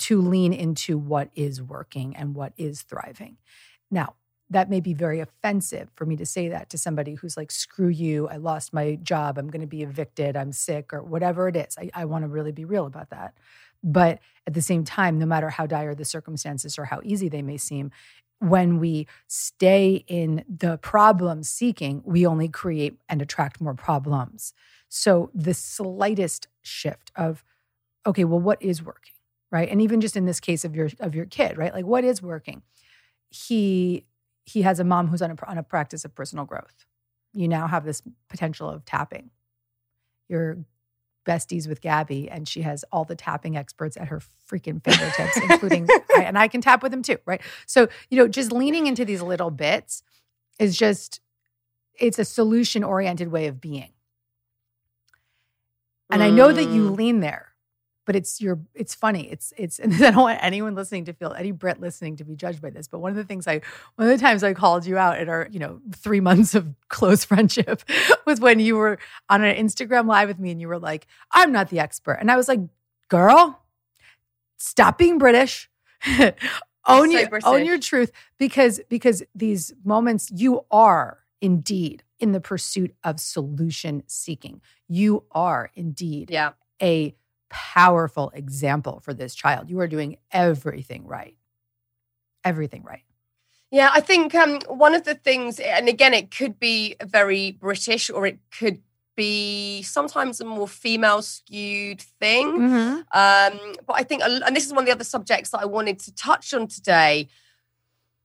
to lean into what is working and what is thriving. Now, that may be very offensive for me to say that to somebody who's like, screw you, I lost my job, I'm going to be evicted, I'm sick, or whatever it is. I, I want to really be real about that. But at the same time, no matter how dire the circumstances or how easy they may seem, when we stay in the problem seeking, we only create and attract more problems. So the slightest shift of, okay, well, what is working? Right. And even just in this case of your of your kid, right? Like what is working? He he has a mom who's on a, on a practice of personal growth. You now have this potential of tapping. You're besties with Gabby, and she has all the tapping experts at her freaking fingertips, <laughs> including, I, and I can tap with them too, right? So, you know, just leaning into these little bits is just, it's a solution oriented way of being. And I know that you Mm. lean there, but it's your it's funny. It's it's <laughs> and I don't want anyone listening to feel any Brit listening to be judged by this. But one of the things I one of the times I called you out at our, you know, three months of <laughs> close friendship <laughs> was when you were on an Instagram live with me and you were like, I'm not the expert. And I was like, girl, stop being British. own So your own your truth because because these moments you are indeed in the pursuit of solution seeking. You are indeed Yeah. a powerful example for this child. You are doing everything right. Everything right. Yeah, I think um, one of the things, and again, it could be very British or it could be sometimes a more female skewed thing. Mm-hmm. Um, but I think, and this is one of the other subjects that I wanted to touch on today,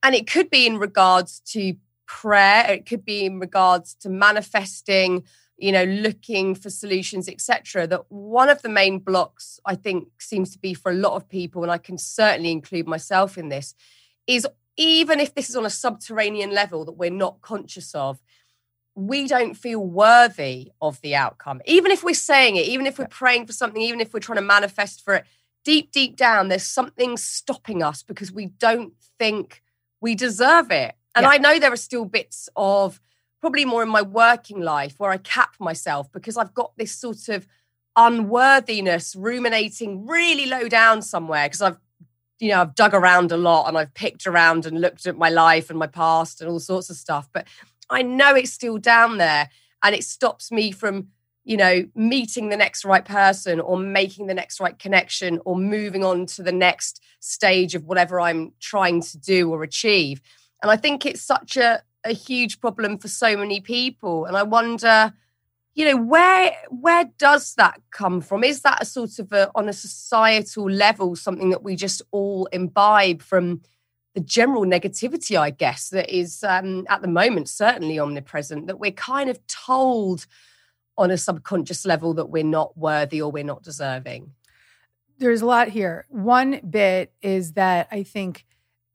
and it could be in regards to prayer, it could be in regards to manifesting, you know, looking for solutions, etc. That one of the main blocks I think seems to be for a lot of people, and I can certainly include myself in this, is even if this is on a subterranean level that we're not conscious of, we don't feel worthy of the outcome. Even if we're saying it, even if we're praying for something, even if we're trying to manifest for it, deep, deep down, there's something stopping us because we don't think we deserve it. And Yeah. I know there are still bits of probably more in my working life where I cap myself because I've got this sort of unworthiness ruminating really low down somewhere because I've you know I've dug around a lot and I've picked around and looked at my life and my past and all sorts of stuff but I know it's still down there and it stops me from you know meeting the next right person or making the next right connection or moving on to the next stage of whatever I'm trying to do or achieve. And I think it's such a a huge problem for so many people and I wonder you know where where does that come from is that a sort of a on a societal level something that we just all imbibe from the general negativity, I guess, that is um, at the moment certainly omnipresent, that we're kind of told on a subconscious level that we're not worthy or we're not deserving. There's a lot here. One bit is that I think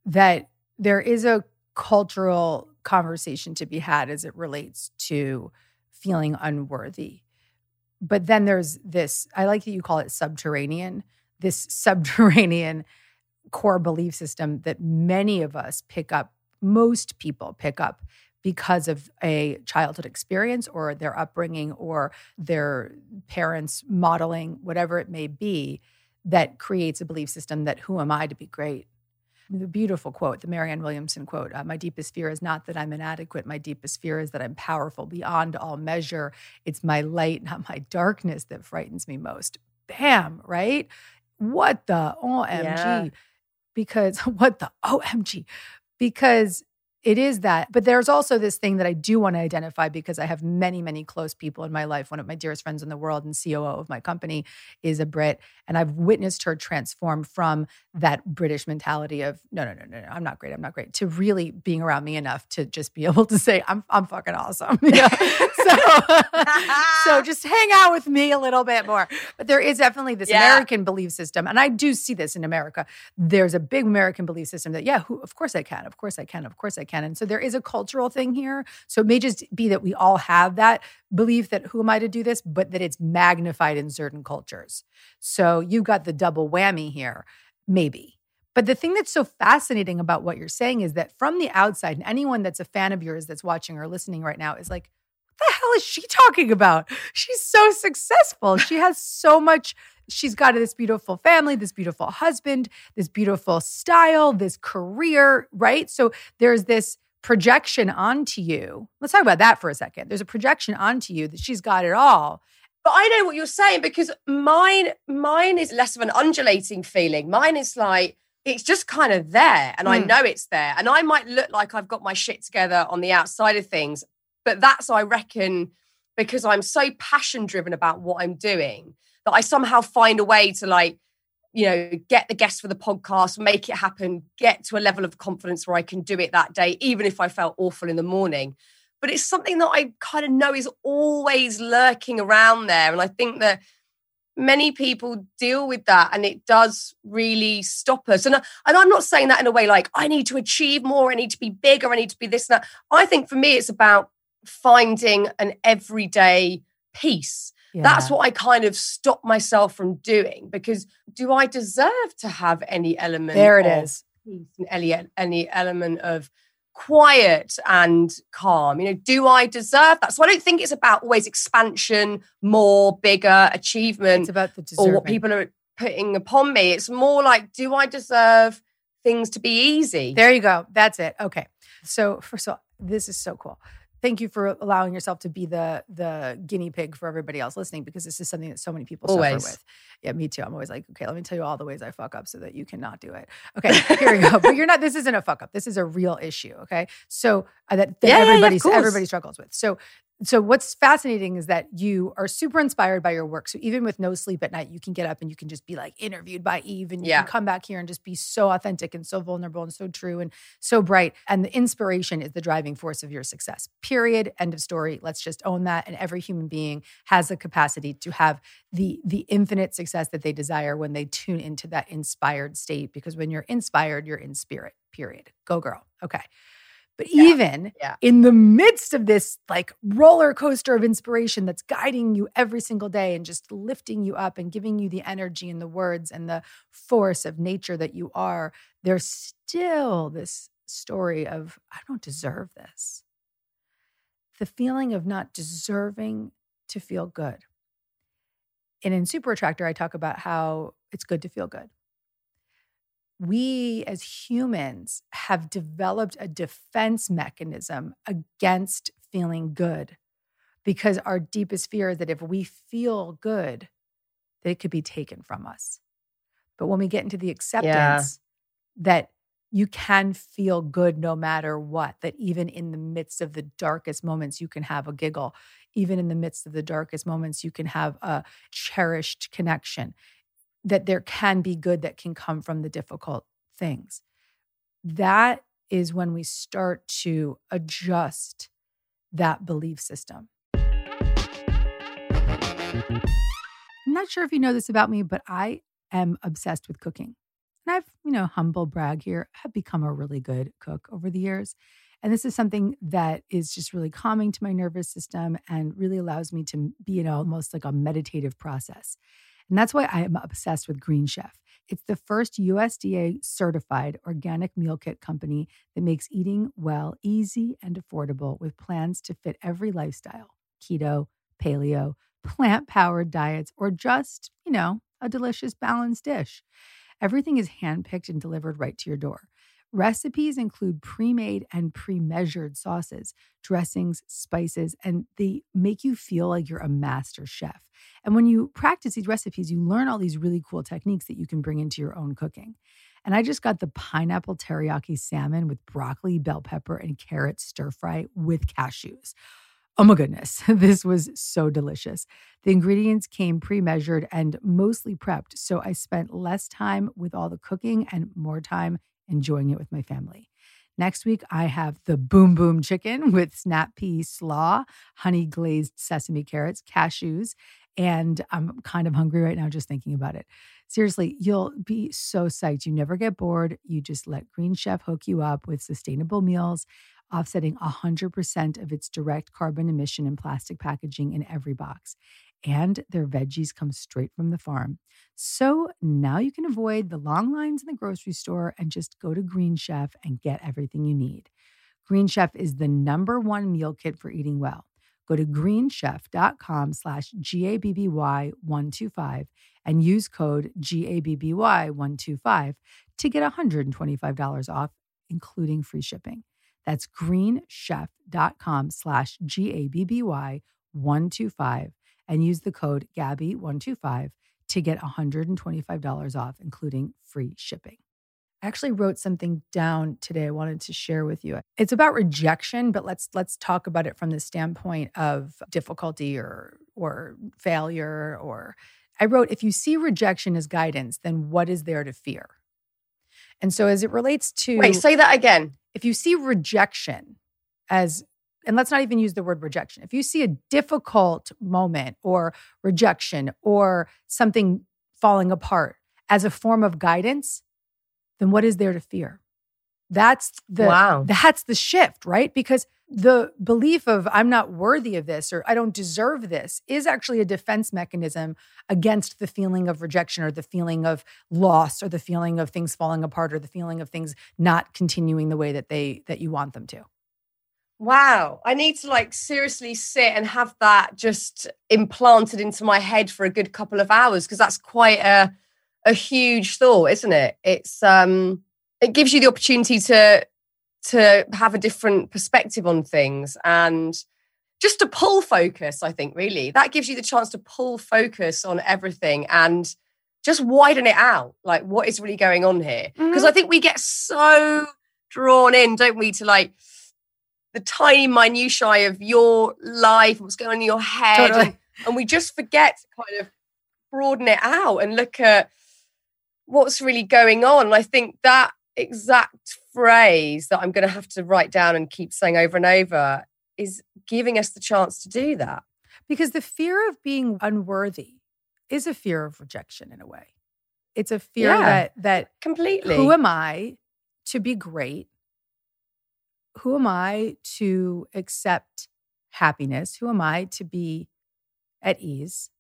that there is a cultural conversation to be had as it relates to feeling unworthy. But then there's this, I like that you call it subterranean, this <laughs> subterranean core belief system that many of us pick up, most people pick up because of a childhood experience or their upbringing or their parents modeling, whatever it may be, that creates a belief system that who am I to be great? The beautiful quote, the Marianne Williamson quote uh, My deepest fear is not that I'm inadequate. My deepest fear is that I'm powerful beyond all measure. It's my light, not my darkness, that frightens me most. Bam, right? What the OMG? Yeah because <laughs> what the OMG? Because it is that. But there's also this thing that I do want to identify because I have many, many close people in my life. One of my dearest friends in the world and COO of my company is a Brit. And I've witnessed her transform from that British mentality of, no, no, no, no, no I'm not great. I'm not great, to really being around me enough to just be <laughs> able to say, I'm, I'm fucking awesome. <laughs> Yeah. so, <laughs> so just hang out with me a little bit more. But there is definitely this yeah. American belief system. And I do see this in America. There's a big American belief system that, yeah, who, of course I can. Of course I can. Of course I can And so there is a cultural thing here. So it may just be that we all have that belief that who am I to do this, but that it's magnified in certain cultures. So you've got the double whammy here, maybe. But the thing that's so fascinating about what you're saying is that from the outside, and anyone that's a fan of yours that's watching or listening right now is like, the hell is she talking about? She's so successful. She has so much she's got this beautiful family, this beautiful husband, this beautiful style, this career, right? So there's this projection onto you. Let's talk about that for a second. There's a projection onto you that she's got it all. But I know what you're saying because mine mine is less of an undulating feeling. Mine is like it's just kind of there and mm. I know it's there. And I might look like I've got my shit together on the outside of things, but that's I reckon because I'm so passion driven about what I'm doing that I somehow find a way to like, you know, get the guests for the podcast, make it happen, get to a level of confidence where I can do it that day, even if I felt awful in the morning. But it's something that I kind of know is always lurking around there. And I think that many people deal with that and it does really stop us. And, and I'm not saying that in a way like, I need to achieve more, I need to be bigger, I need to be this and that. I think for me, it's about finding an everyday peace yeah. That's what I kind of stop myself from doing because do I deserve to have any element? There it is. Any, any element of quiet and calm. You know, do I deserve that? So I don't think it's about always expansion, more, bigger, achievement. It's about the or what people are putting upon me. It's more like, do I deserve things to be easy? There you go. That's it. Okay. So first of all, this is so cool thank you for allowing yourself to be the the guinea pig for everybody else listening because this is something that so many people always. suffer with. Yeah, me too. I'm always like, okay, let me tell you all the ways I fuck up so that you cannot do it. Okay, here we go. but you're not. This isn't a fuck up. This is a real issue. Okay, so uh, that, that <laughs> yeah, everybody yeah, everybody struggles with. So so what's fascinating is that you are super inspired by your work. So even with no sleep at night, you can get up and you can just be like interviewed by Eve and you yeah. can come back here and just be so authentic and so vulnerable and so true and so bright. And the inspiration is the driving force of your success. Period. End of story. Let's just own that. And every human being has the capacity to have the the infinite success that they desire when they tune into that inspired state. Because when you're inspired, you're in spirit. Period. Go girl. Okay. But yeah. even yeah. in the midst of this like roller coaster of inspiration that's guiding you every single day and just lifting you up and giving you the energy and the words and the force of nature that you are, there's still this story of, I don't deserve this. The feeling of not deserving to feel good. And in Super Attractor, I talk about how it's good to feel good we as humans have developed a defense mechanism against feeling good because our deepest fear is that if we feel good, that it could be taken from us. But when we get into the acceptance yeah. that you can feel good no matter what, that even in the midst of the darkest moments, you can have a giggle. Even in the midst of the darkest moments, you can have a cherished connection that there can be good that can come from the difficult things. that is when we start to adjust that belief system. I'm not sure if you know this about me, but I am obsessed with cooking. And I've, you know, humble brag here, have become a really good cook over the years. And this is something that is just really calming to my nervous system and really allows me to be in almost like a meditative process. And that's why I am obsessed with Green Chef. It's the first USDA certified organic meal kit company that makes eating well easy and affordable with plans to fit every lifestyle keto, paleo, <laughs> plant powered diets, or just, you know, a delicious balanced dish. Everything is handpicked and delivered right to your door. Recipes include pre made and pre measured sauces, dressings, spices, and they make you feel like you're a master chef. And when you practice these recipes, you learn all these really cool techniques that you can bring into your own cooking. And I just got the pineapple teriyaki salmon with broccoli, bell pepper, and carrot stir fry with cashews. Oh my goodness, <laughs> this was so delicious. The ingredients came pre measured and mostly prepped, so I spent less time with all the cooking and more time enjoying it with my family. Next week, I have the Boom Boom Chicken <laughs> with snap pea slaw, honey glazed sesame carrots, cashews, and I'm kind of hungry right now just thinking about it. Seriously, you'll be so psyched. You never get bored. You just let Green Chef hook you up with sustainable meals, offsetting 100% of its direct carbon emission and plastic packaging in every box and their veggies come straight from the farm. So now you can avoid the long lines in the grocery store and just go to Green Chef and get everything you need. Green Chef is the number one meal kit for eating well. Go to greenchef.com slash GABBY125 and use code GABBY125 to get $125 off, including free shipping. That's greenchef.com slash GABBY125 and use the code GABBY125 to get $125 off, including free shipping. I actually wrote something down today I wanted to share with you. It's about rejection, but let's let's talk about it from the standpoint of difficulty or or failure or I wrote if you see rejection as guidance, then what is there to fear? And so as it relates to Wait, say that again. If you see rejection as and let's not even use the word rejection. If you see a difficult moment or rejection or something falling apart as a form of guidance, then what is there to fear? That's the Wow. that's the shift, right? Because the belief of I'm not worthy of this or I don't deserve this is actually a defense mechanism against the feeling of rejection or the feeling of loss or the feeling of things falling apart or the feeling of things not continuing the way that they that you want them to. Wow. I need to like seriously sit and have that just implanted into my head for a good couple of hours because that's quite a a huge thought, isn't it? It's um it gives you the opportunity to to have a different perspective on things and just to pull focus, I think really. That gives you the chance to pull focus on everything and just widen it out. Like what is really going on here? Because I think we get so drawn in, don't we, to like the tiny minutiae of your life, what's going on in your head, Totally. and, and we just forget to kind of broaden it out and look at what's really going on. And I think that exact phrase that I'm going to have to write down and keep saying over and over is giving us the chance to do that. Because the fear of being unworthy is a fear of rejection in a way. It's a fear Yeah. that that Completely. who am I to be great? Who am I to accept happiness? Who am I to be at ease?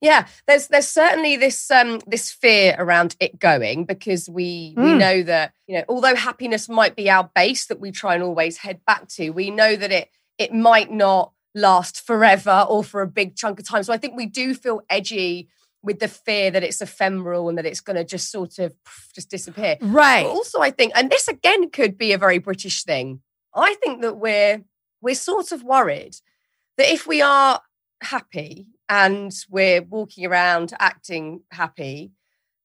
Yeah, there's there's certainly this um this fear around it going because we we Mm. know that you know although happiness might be our base that we try and always head back to, we know that it it might not last forever or for a big chunk of time. So I think we do feel edgy with the fear that it's ephemeral and that it's going to just sort of just disappear. Right. But also, I think, and this again could be a very British thing. I think that we're we're sort of worried that if we are happy and we're walking around acting happy,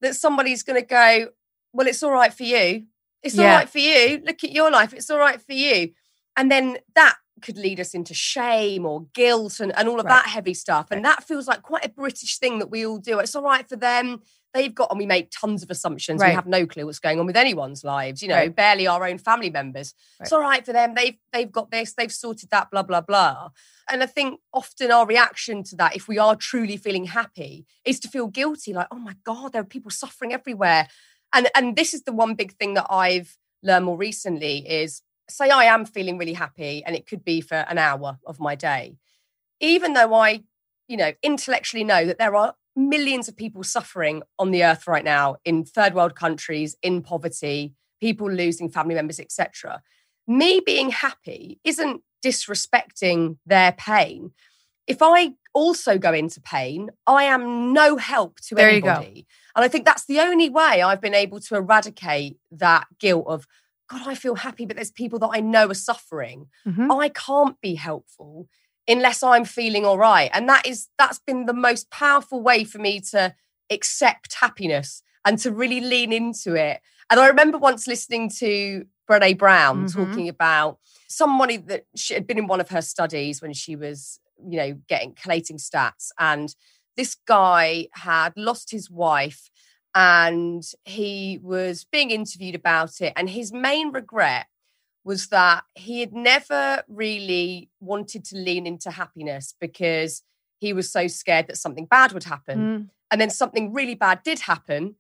that somebody's going to go, "Well, it's all right for you. It's all Yeah. right for you. Look at your life. It's all right for you." And then that could lead us into shame or guilt and, and all of Right. that heavy stuff. And that feels like quite a British thing that we all do. It's all right for them. They've got, and we make tons of assumptions. Right. We have no clue what's going on with anyone's lives, you know, Right. barely our own family members. It's all right for them. They've they've got this, they've sorted that, blah, blah, blah. And I think often our reaction to that, if we are truly feeling happy, is to feel guilty, like, oh my God, there are people suffering everywhere. And and this is the one big thing that I've learned more recently is say I am feeling really happy and it could be for an hour of my day. Even though I, you know, intellectually know that there are millions of people suffering on the earth right now in third world countries, in poverty, people losing family members, etc. Me being happy isn't disrespecting their pain. If I also go into pain, I am no help to There anybody. And I think that's the only way I've been able to eradicate that guilt of, God, I feel happy, but there's people that I know are suffering. Mhm. I can't be helpful unless I'm feeling all right. And that is that's been the most powerful way for me to accept happiness and to really lean into it. And I remember once listening to Brené Brown Mhm. talking about somebody that she had been in one of her studies when she was, you know, getting collating stats. And this guy had lost his wife and he was being interviewed about it. And his main regret was that he had never really wanted to lean into happiness because he was so scared that something bad would happen. Mm. And then something really bad did happen.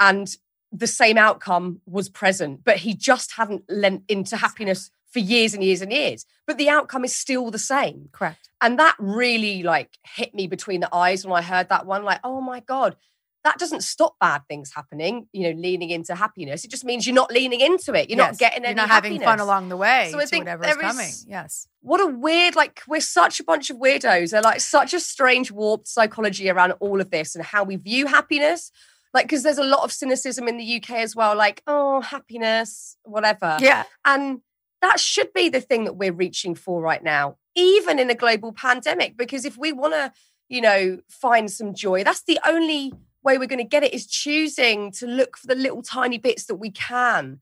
And the same outcome was present, but he just hadn't lent into happiness for years and years and years. But the outcome is still the same. Correct. And that really like hit me between the eyes when I heard that one. Like, oh my God, that doesn't stop bad things happening, you know, leaning into happiness. It just means you're not leaning into it. You're not Yes. getting You're any not having fun along the way So I think whatever's there is- coming. Yes. What a weird, like, we're such a bunch of weirdos. They're like such a strange, warped psychology around all of this and how we view happiness. Like, because there's a lot of cynicism in the UK as well, like, oh, happiness, whatever. Yeah. And that should be the thing that we're reaching for right now, even in a global pandemic. Because if we want to, you know, find some joy, that's the only way we're going to get it is choosing to look for the little tiny bits that we can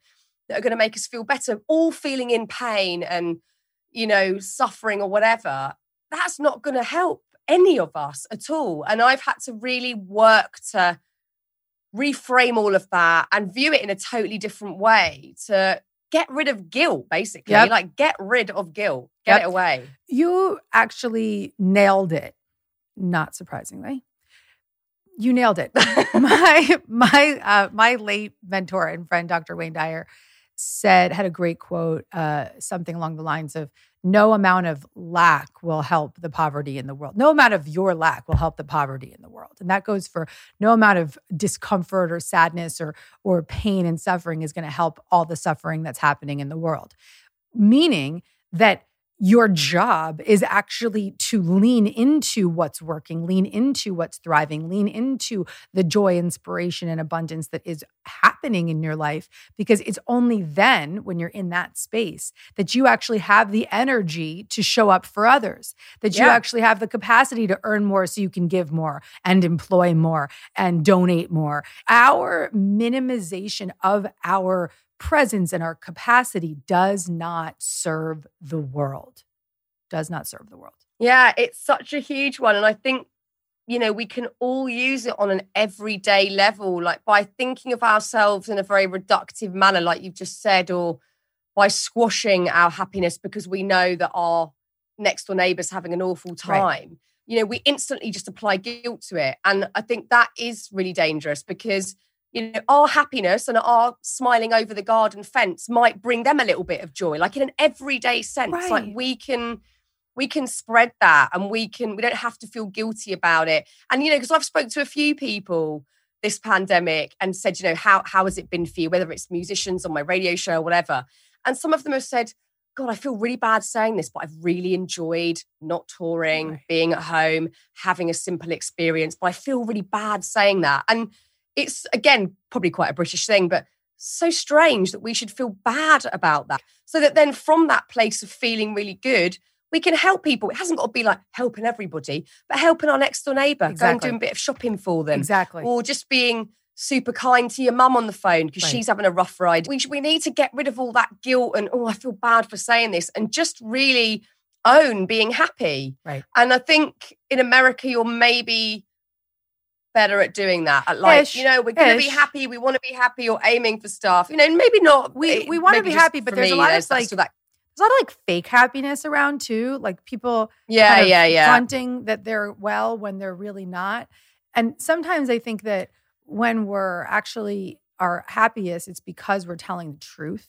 that are going to make us feel better, all feeling in pain and, you know, suffering or whatever. That's not going to help any of us at all. And I've had to really work to reframe all of that and view it in a totally different way to get rid of guilt, basically. Yep. Like, get rid of guilt, get Yep. it away. You actually nailed it, not surprisingly. You nailed it. <laughs> my my uh, my late mentor and friend, Dr. Wayne Dyer, said had a great quote, uh, something along the lines of, "No amount of lack will help the poverty in the world. No amount of your lack will help the poverty in the world." And that goes for no amount of discomfort or sadness or or pain and suffering is going to help all the suffering that's happening in the world. Meaning that your job is actually to lean into what's working, lean into what's thriving, lean into the joy, inspiration, and abundance that is happening in your life. Because it's only then, when you're in that space, that you actually have the energy to show up for others, that you actually have the capacity to earn more so you can give more and employ more and donate more. Our minimization of our presence and our capacity does not serve the world. Does not serve the world. Yeah, it's such a huge one. And I think, you know, we can all use it on an everyday level, like by thinking of ourselves in a very reductive manner, like you've just said, or by squashing our happiness because we know that our next door neighbor's having an awful time. Right. You know, we instantly just apply guilt to it. And I think that is really dangerous because, you know, our happiness and our smiling over the garden fence might bring them a little bit of joy, like in an everyday sense. Like we can we can spread that and we can we don't have to feel guilty about it and you know because i've spoke to a few people this pandemic and said you know how how has it been for you whether it's musicians on my radio show or whatever and some of them have said god i feel really bad saying this but i've really enjoyed not touring Right. being at home having a simple experience but i feel really bad saying that and it's again probably quite a british thing but so strange that we should feel bad about that so that then from that place of feeling really good we can help people. It hasn't got to be like helping everybody, but helping our next door neighbour, go and Exactly. do a bit of shopping for them, Exactly. or just being super kind to your mum on the phone because Right. she's having a rough ride. We, we need to get rid of all that guilt and, oh, I feel bad for saying this and just really own being happy. Right. And I think in America, you're maybe better at doing that. At like, Ish, you know, we're going to be happy. We want to be happy. You're aiming for stuff. You know, maybe not. We- eh, we wanna be happy, but there's a lot of, like, that- There's a lot of like fake happiness around too. Like people yeah, kind of yeah, yeah. fronting that they're well when they're really not. And sometimes I think that when we're actually our happiest, it's because we're telling the truth.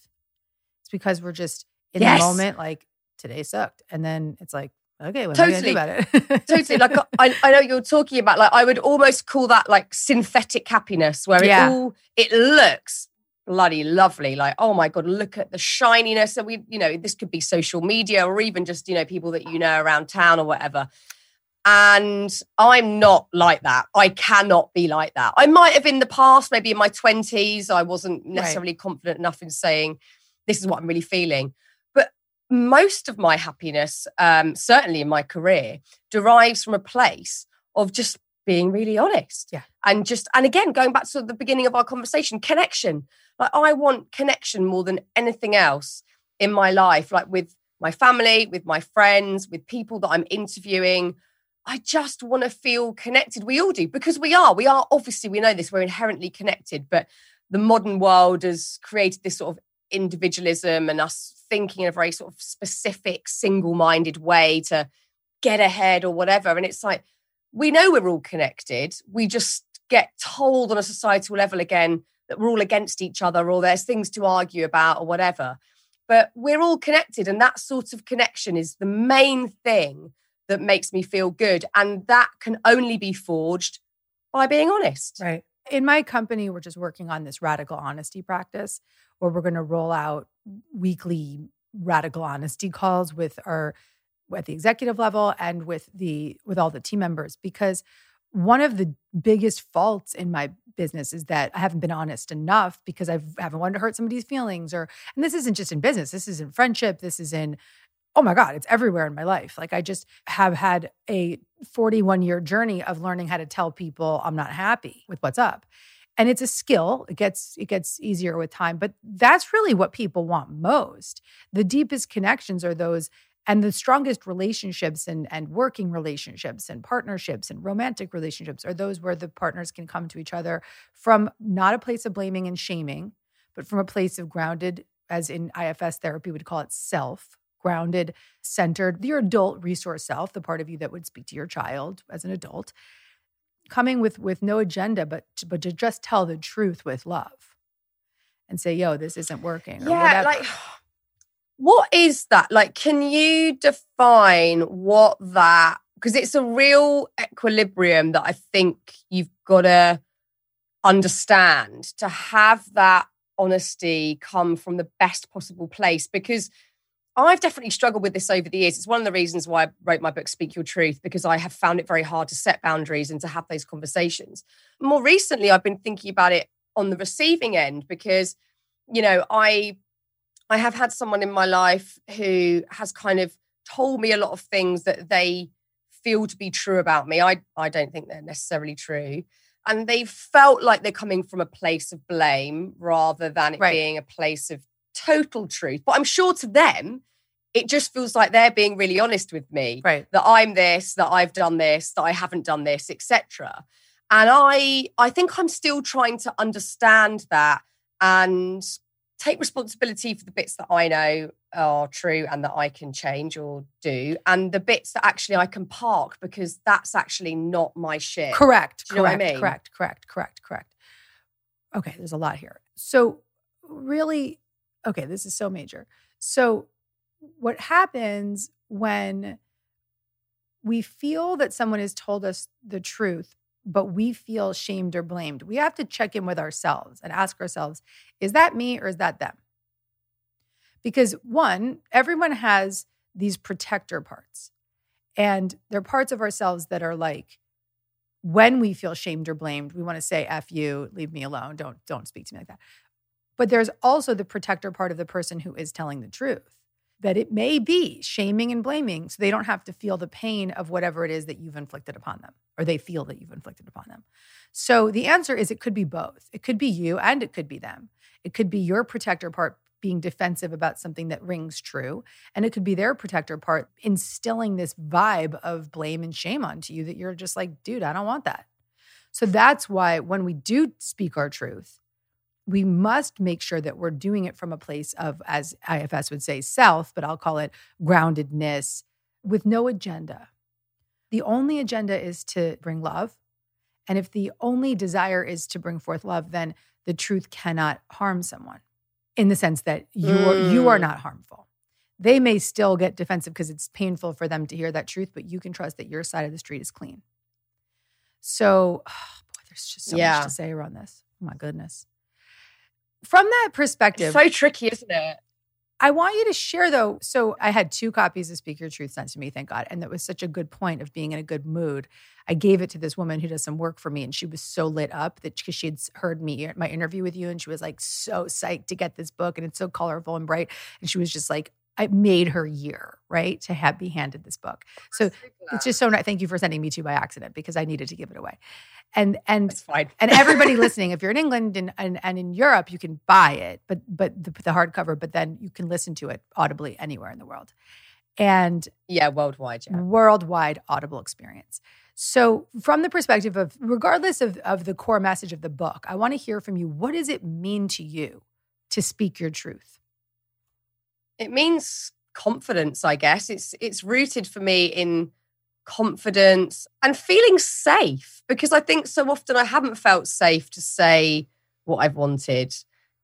It's because we're just in Yes. the moment, like today sucked. And then it's like, okay, what am I Totally. do about it? totally like uh, I, I know you're talking about like i would almost call that like synthetic happiness where it Yeah. all it looks bloody lovely like oh my god look at the shininess and we you know this could be social media or even just you know people that you know around town or whatever and i'm not like that i cannot be like that i might have in the past maybe in my 20s i wasn't necessarily confident enough in saying this is what i'm really feeling most of my happiness um, certainly in my career derives from a place of just being really honest. Yeah. And just, and again, going back to the beginning of our conversation, connection. Like, I want connection more than anything else in my life, like with my family, with my friends, with people that I'm interviewing. I just want to feel connected. We all do because we are. We are obviously, we know this, we're inherently connected, but the modern world has created this sort of individualism and us thinking in a very sort of specific, single minded way to get ahead or whatever. And it's like, we know we're all connected. We just get told on a societal level again that we're all against each other or there's things to argue about or whatever. But we're all connected. And that sort of connection is the main thing that makes me feel good. And that can only be forged by being honest. Right. In my company, we're just working on this radical honesty practice where we're going to roll out weekly radical honesty calls with our at the executive level and with the with all the team members because one of the biggest faults in my business is that I haven't been honest enough because I haven't wanted to hurt somebody's feelings or and this isn't just in business this is in friendship this is in oh my god it's everywhere in my life. Like I just have had a 41 year journey of learning how to tell people I'm not happy with what's up. And it's a skill it gets it gets easier with time but that's really what people want most. The deepest connections are those and the strongest relationships and, and working relationships and partnerships and romantic relationships are those where the partners can come to each other from not a place of blaming and shaming but from a place of grounded as in IFS therapy would call it self grounded centered your adult resource self the part of you that would speak to your child as an adult coming with with no agenda but but to just tell the truth with love and say yo this isn't working or Yeah, whatever. like what is that? Like, can you define what that? Because it's a real equilibrium that I think you've got to understand to have that honesty come from the best possible place. Because I've definitely struggled with this over the years. It's one of the reasons why I wrote my book, Speak Your Truth, because I have found it very hard to set boundaries and to have those conversations. More recently, I've been thinking about it on the receiving end because, you know, I I have had someone in my life who has kind of told me a lot of things that they feel to be true about me. I, I don't think they're necessarily true. And they felt like they're coming from a place of blame rather than it Right. being a place of total truth. But I'm sure to them, it just feels like they're being really honest with me right that I'm this, that I've done this, that I haven't done this, etc. And I I think I'm still trying to understand that and take responsibility for the bits that I know are true and that I can change or do, and the bits that actually I can park because that's actually not my shit. Correct. Do you know what I correct. mean? Correct. Correct. Correct. Correct. Okay, there's a lot here. So, really, okay, this is so major. So, what happens when we feel that someone has told us the truth, but we feel shamed or blamed? We have to check in with ourselves and ask ourselves, is that me or is that them? Because one, everyone has these protector parts. And they're parts of ourselves that are like, when we feel shamed or blamed, we want to say F you, leave me alone, don't, don't speak to me like that. But there's also the protector part of the person who is telling the truth. that it may be shaming and blaming so they don't have to feel the pain of whatever it is that you've inflicted upon them or they feel that you've inflicted upon them. So the answer is it could be both. It could be you and it could be them. It could be your protector part being defensive about something that rings true. And it could be their protector part instilling this vibe of blame and shame onto you that you're just like, dude, I don't want that. So that's why when we do speak our truth, we must make sure that we're doing it from a place of, as IFS would say, self, but I'll call it groundedness with no agenda. The only agenda is to bring love. And if the only desire is to bring forth love, then the truth cannot harm someone in the sense that you are, you are Mm. not harmful. They may still get defensive because it's painful for them to hear that truth, but you can trust that your side of the street is clean. So, <sighs> boy, there's just so Yeah. much to say around this. Oh my goodness. From that perspective, It's so tricky, isn't it? I want you to share though. So I had two copies of Speak Your Truth sent to me, thank God. And that was such a good point of being in a good mood. I gave it to this woman who does some work for me, and she was so lit up that because she had heard me my interview with you, and she was like so psyched to get this book, and it's so colorful and bright. And she was just like, I made her year, right? To have be handed this book. So it's just so nice. Thank you for sending me to you by accident because I needed to give it away. And and and everybody <laughs> listening, if you're in England and, and, and in Europe, you can buy it, but but the, the hardcover, but then you can listen to it audibly anywhere in the world. And yeah, worldwide. Yeah. worldwide audible experience. So, from the perspective of, regardless of, of the core message of the book, I want to hear from you. What does it mean to you to speak your truth? It means confidence i guess. It's it's rooted for me in confidence and feeling safe because i think so often i haven't felt safe to say what i've wanted.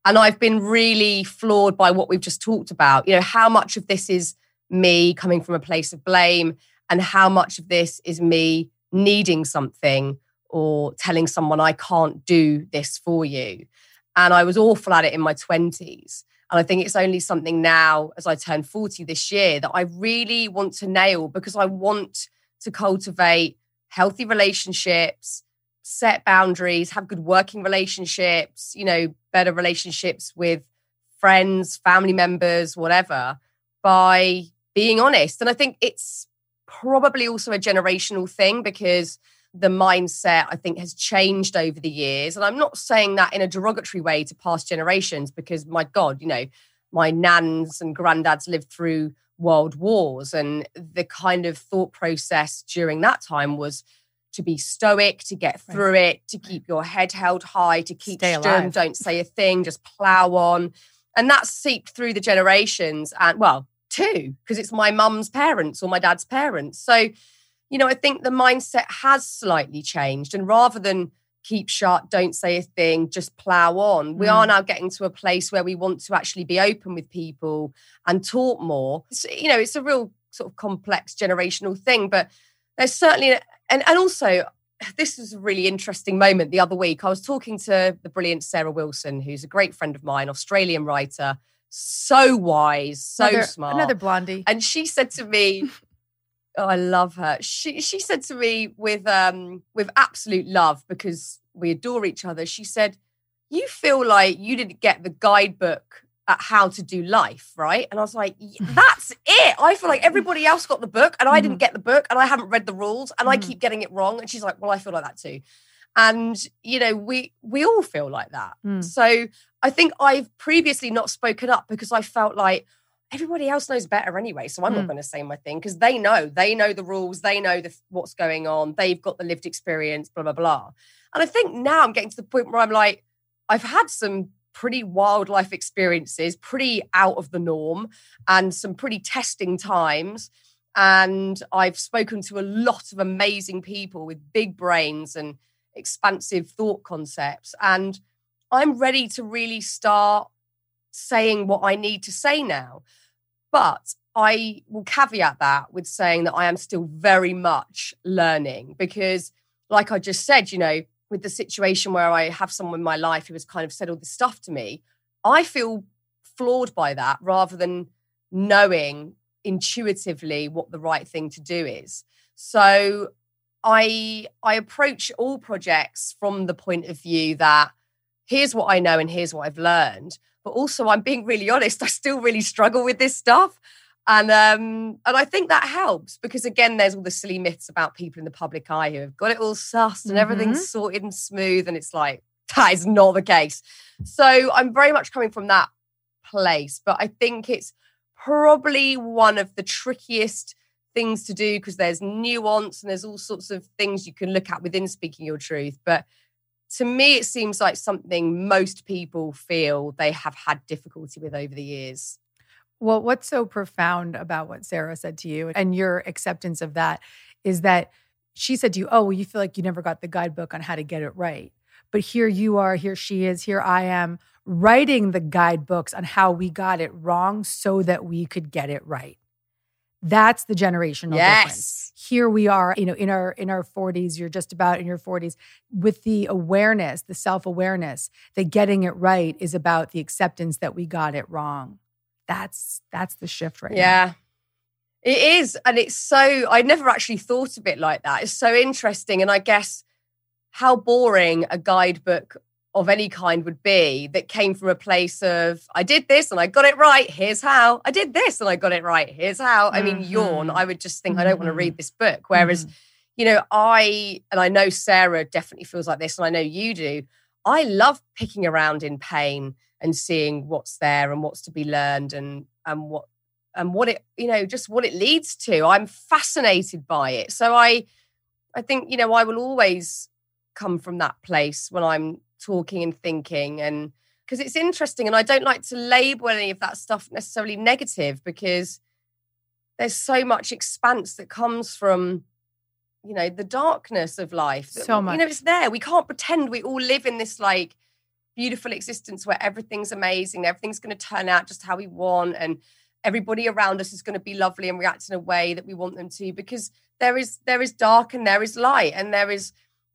And i've been really floored by what we've just talked about you know how much of this is me coming from a place of blame and how much of this is me needing something or telling someone i can't do this for you. And i was awful at it in my 20s and I think it's only something now, as I turn 40 this year, that I really want to nail because I want to cultivate healthy relationships, set boundaries, have good working relationships, you know, better relationships with friends, family members, whatever, by being honest. And I think it's probably also a generational thing because the mindset I think has changed over the years. And I'm not saying that in a derogatory way to past generations because my God, you know, my nans and granddads lived through world wars and the kind of thought process during that time was to be stoic, to get Right. through it, to keep your head held high, to keep Stay stern, alive. don't say a thing, just plow on. And that's seeped through the generations and well, two, because it's my mum's parents or my dad's parents. So you know, I think the mindset has slightly changed. And rather than keep sharp, don't say a thing, just plow on, we are mm. now getting to a place where we want to actually be open with people and talk more. It's, you know, it's a real sort of complex generational thing, but there's certainly, and, and also, this was a really interesting moment the other week. I was talking to the brilliant Sarah Wilson, who's a great friend of mine, Australian writer, so wise, so another, smart. Another blondie. And she said to me, <laughs> oh, I love her. She she said to me with um with absolute love because we adore each other. She said, "You feel like you didn't get the guidebook at how to do life, right?" And I was like, <laughs> "That's it. I feel like everybody <laughs> else got the book and I didn't get the book and I haven't read the rules and I Mhm. keep getting it wrong." And she's like, "Well, I feel like that too." And you know, we we all feel like that. Mm. So I think I've previously not spoken up because I felt like everybody else knows better anyway. So I'm not Mm. going to say my thing because they know, they know the rules, they know the, what's going on, they've got the lived experience, blah, blah, blah. And I think now I'm getting to the point where I'm like, I've had some pretty wild life experiences, pretty out of the norm, and some pretty testing times. And I've spoken to a lot of amazing people with big brains and expansive thought concepts. And I'm ready to really start saying what I need to say now. But I will caveat that with saying that I am still very much learning because, like I just said, you know, with the situation where I have someone in my life who has kind of said all this stuff to me, I feel floored by that rather than knowing intuitively what the right thing to do is. So I I approach all projects from the point of view that here's what I know and here's what I've learned. But also I'm being really honest, I still really struggle with this stuff. And um, and I think that helps because again, there's all the silly myths about people in the public eye who have got it all sussed and everything's sorted and smooth, and it's like that is not the case. So I'm very much coming from that place, but I think it's probably one of the trickiest things to do because there's nuance and there's all sorts of things you can look at within speaking your truth. But to me, it seems like something most people feel they have had difficulty with over the years. Well, what's so profound about what Sarah said to you and your acceptance of that is that she said to you, Oh, well, you feel like you never got the guidebook on how to get it right. But here you are, here she is, here I am writing the guidebooks on how we got it wrong so that we could get it right. That's the generational Yes. difference. Here we are, you know, in our in our 40s, you're just about in your 40s with the awareness, the self-awareness that getting it right is about the acceptance that we got it wrong. That's that's the shift right now. Yeah. It is. And it's so, I never actually thought of it like that. It's so interesting. And I guess how boring a guidebook of any kind would be that came from a place of, I did this and I got it right. Here's how. I did this and I got it right. Here's how. I mean, yawn. Mhm. I would just think, I don't want to read this book. Whereas, Mhm. you know, I, and I know Sarah definitely feels like this, and I know you do. I love picking around in pain and seeing what's there and what's to be learned and and what and what it you know just what it leads to i'm fascinated by it so i i think you know i will always come from that place when i'm talking and thinking and because it's interesting and i don't like to label any of that stuff necessarily negative because there's so much expanse that comes from you know the darkness of life So you know it's there. We can't pretend we all live in this like beautiful existence where everything's amazing everything's going to turn out just how we want and everybody around us is going to be lovely and react in a way that we want them to because there is there is dark and there is light and there is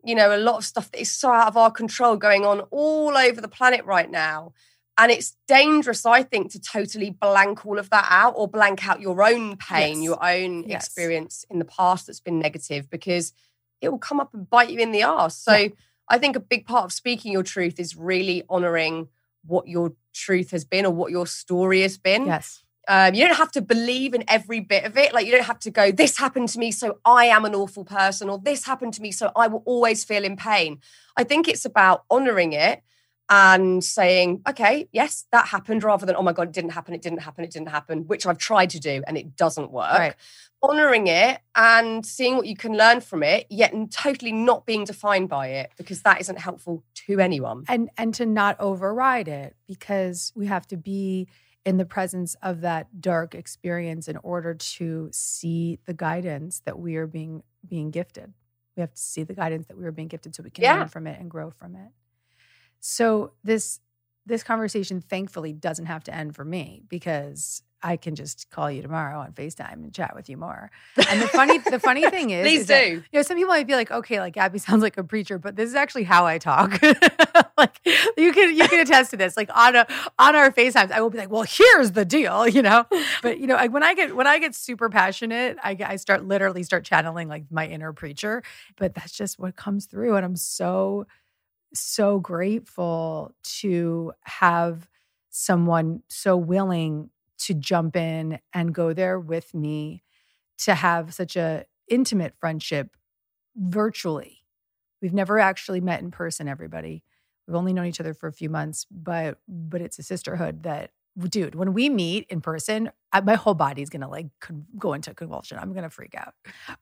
you know a lot of stuff that is so out of our control going on all over the planet right now and it's dangerous i think to totally blank all of that out or blank out your own pain Yes. your own Yes. experience in the past that's been negative because it will come up and bite you in the ass so Yeah. i think a big part of speaking your truth is really honoring what your truth has been or what your story has been Yes. Um, you don't have to believe in every bit of it. Like you don't have to go, this happened to me, so I am an awful person, or this happened to me, so I will always feel in pain. I think it's about honoring it and saying, okay, yes, that happened, rather than, oh my God, it didn't happen, it didn't happen, it didn't happen, which I've tried to do and it doesn't work. Right. Honoring it and seeing what you can learn from it, yet totally not being defined by it, because that isn't helpful to anyone. and and to not override it because we have to be in the presence of that dark experience in order to see the guidance that we are being being gifted we have to see the guidance that we are being gifted so we can Yeah. learn from it and grow from it so this this conversation thankfully doesn't have to end for me because I can just call you tomorrow on FaceTime and chat with you more. And the funny the <laughs> funny thing is, Please is that- you know, some people might be like, okay, like Gabby <laughs> sounds like a preacher, but this is actually how I talk. <laughs> like you can you can attest to this. Like on a on our FaceTimes, I will be like, well, here's the deal, you know. But you know, like when I get when I get super passionate, I I start literally start channeling like my inner preacher. But that's just what comes through, and I'm so so grateful to have someone so willing to jump in and go there with me to have such a intimate friendship virtually. We've never actually met in person everybody. We've only known each other for a few months, but but it's a sisterhood that dude, when we meet in person, I, my whole body's going to like con- go into convulsion. I'm going to freak out.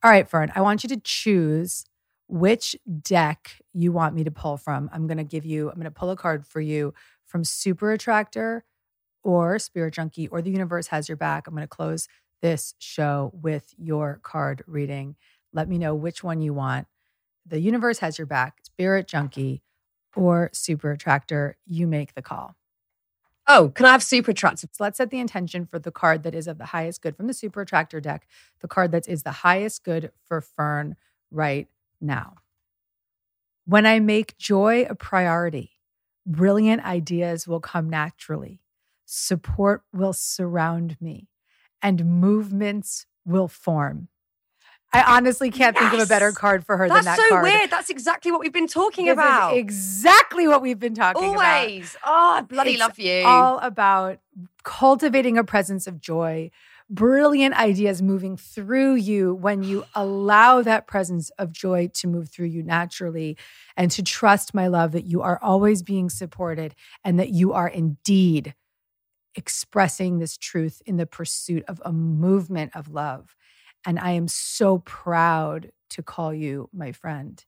All right, Fearne, I want you to choose which deck you want me to pull from. I'm going to give you I'm going to pull a card for you from Super Attractor or Spirit Junkie or The Universe Has Your Back. I'm going to close this show with your card reading. Let me know which one you want. The Universe Has Your Back, Spirit Junkie, or Super Attractor. You make the call. Oh, can I have super attractive? So let's set the intention for the card that is of the highest good from the Super Attractor deck, the card that is the highest good for Fearne right now. When I make joy a priority, brilliant ideas will come naturally, support will surround me, and movements will form. I honestly can't think of a better card for her That's than that That's so card. weird. That's exactly what we've been talking This about. is exactly what we've been talking about Always. Oh, I bloody It's love you. all about cultivating a presence of joy, brilliant ideas moving through you when you <sighs> allow that presence of joy to move through you naturally and to trust, my love, that you are always being supported and that you are indeed expressing this truth in the pursuit of a movement of love. And I am so proud to call you my friend.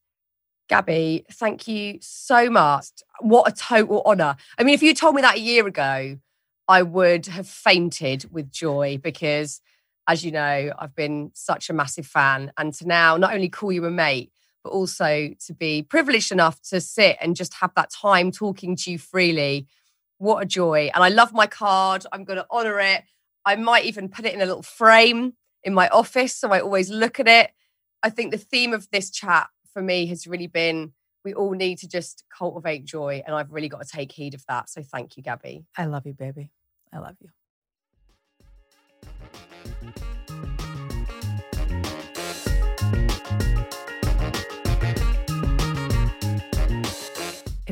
Gabby, thank you so much. What a total honor. I mean, if you told me that a year ago, I would have fainted with joy because, as you know, I've been such a massive fan. And to now not only call you a mate, but also to be privileged enough to sit and just have that time talking to you freely. What a joy. And I love my card. I'm going to honor it. I might even put it in a little frame in my office so I always look at it. I think the theme of this chat for me has really been we all need to just cultivate joy. And I've really got to take heed of that. So thank you, Gabby. I love you, baby. I love you.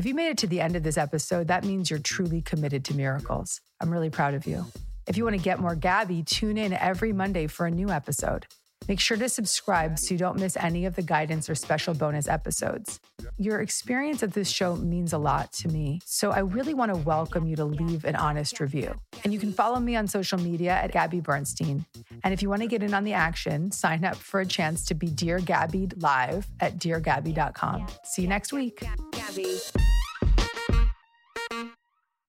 You made it to the end of this episode, that means you're truly committed to miracles. I'm really proud of you. If you want to get more Gabby, tune in every Monday for a new episode. Make sure to subscribe so you don't miss any of the guidance or special bonus episodes. Your experience of this show means a lot to me, so I really want to welcome you to leave an honest review. And you can follow me on social media at Gabby Bernstein. And if you want to get in on the action, sign up for a chance to be Dear Gabby live at deargabby.com. See you next week. Gabby.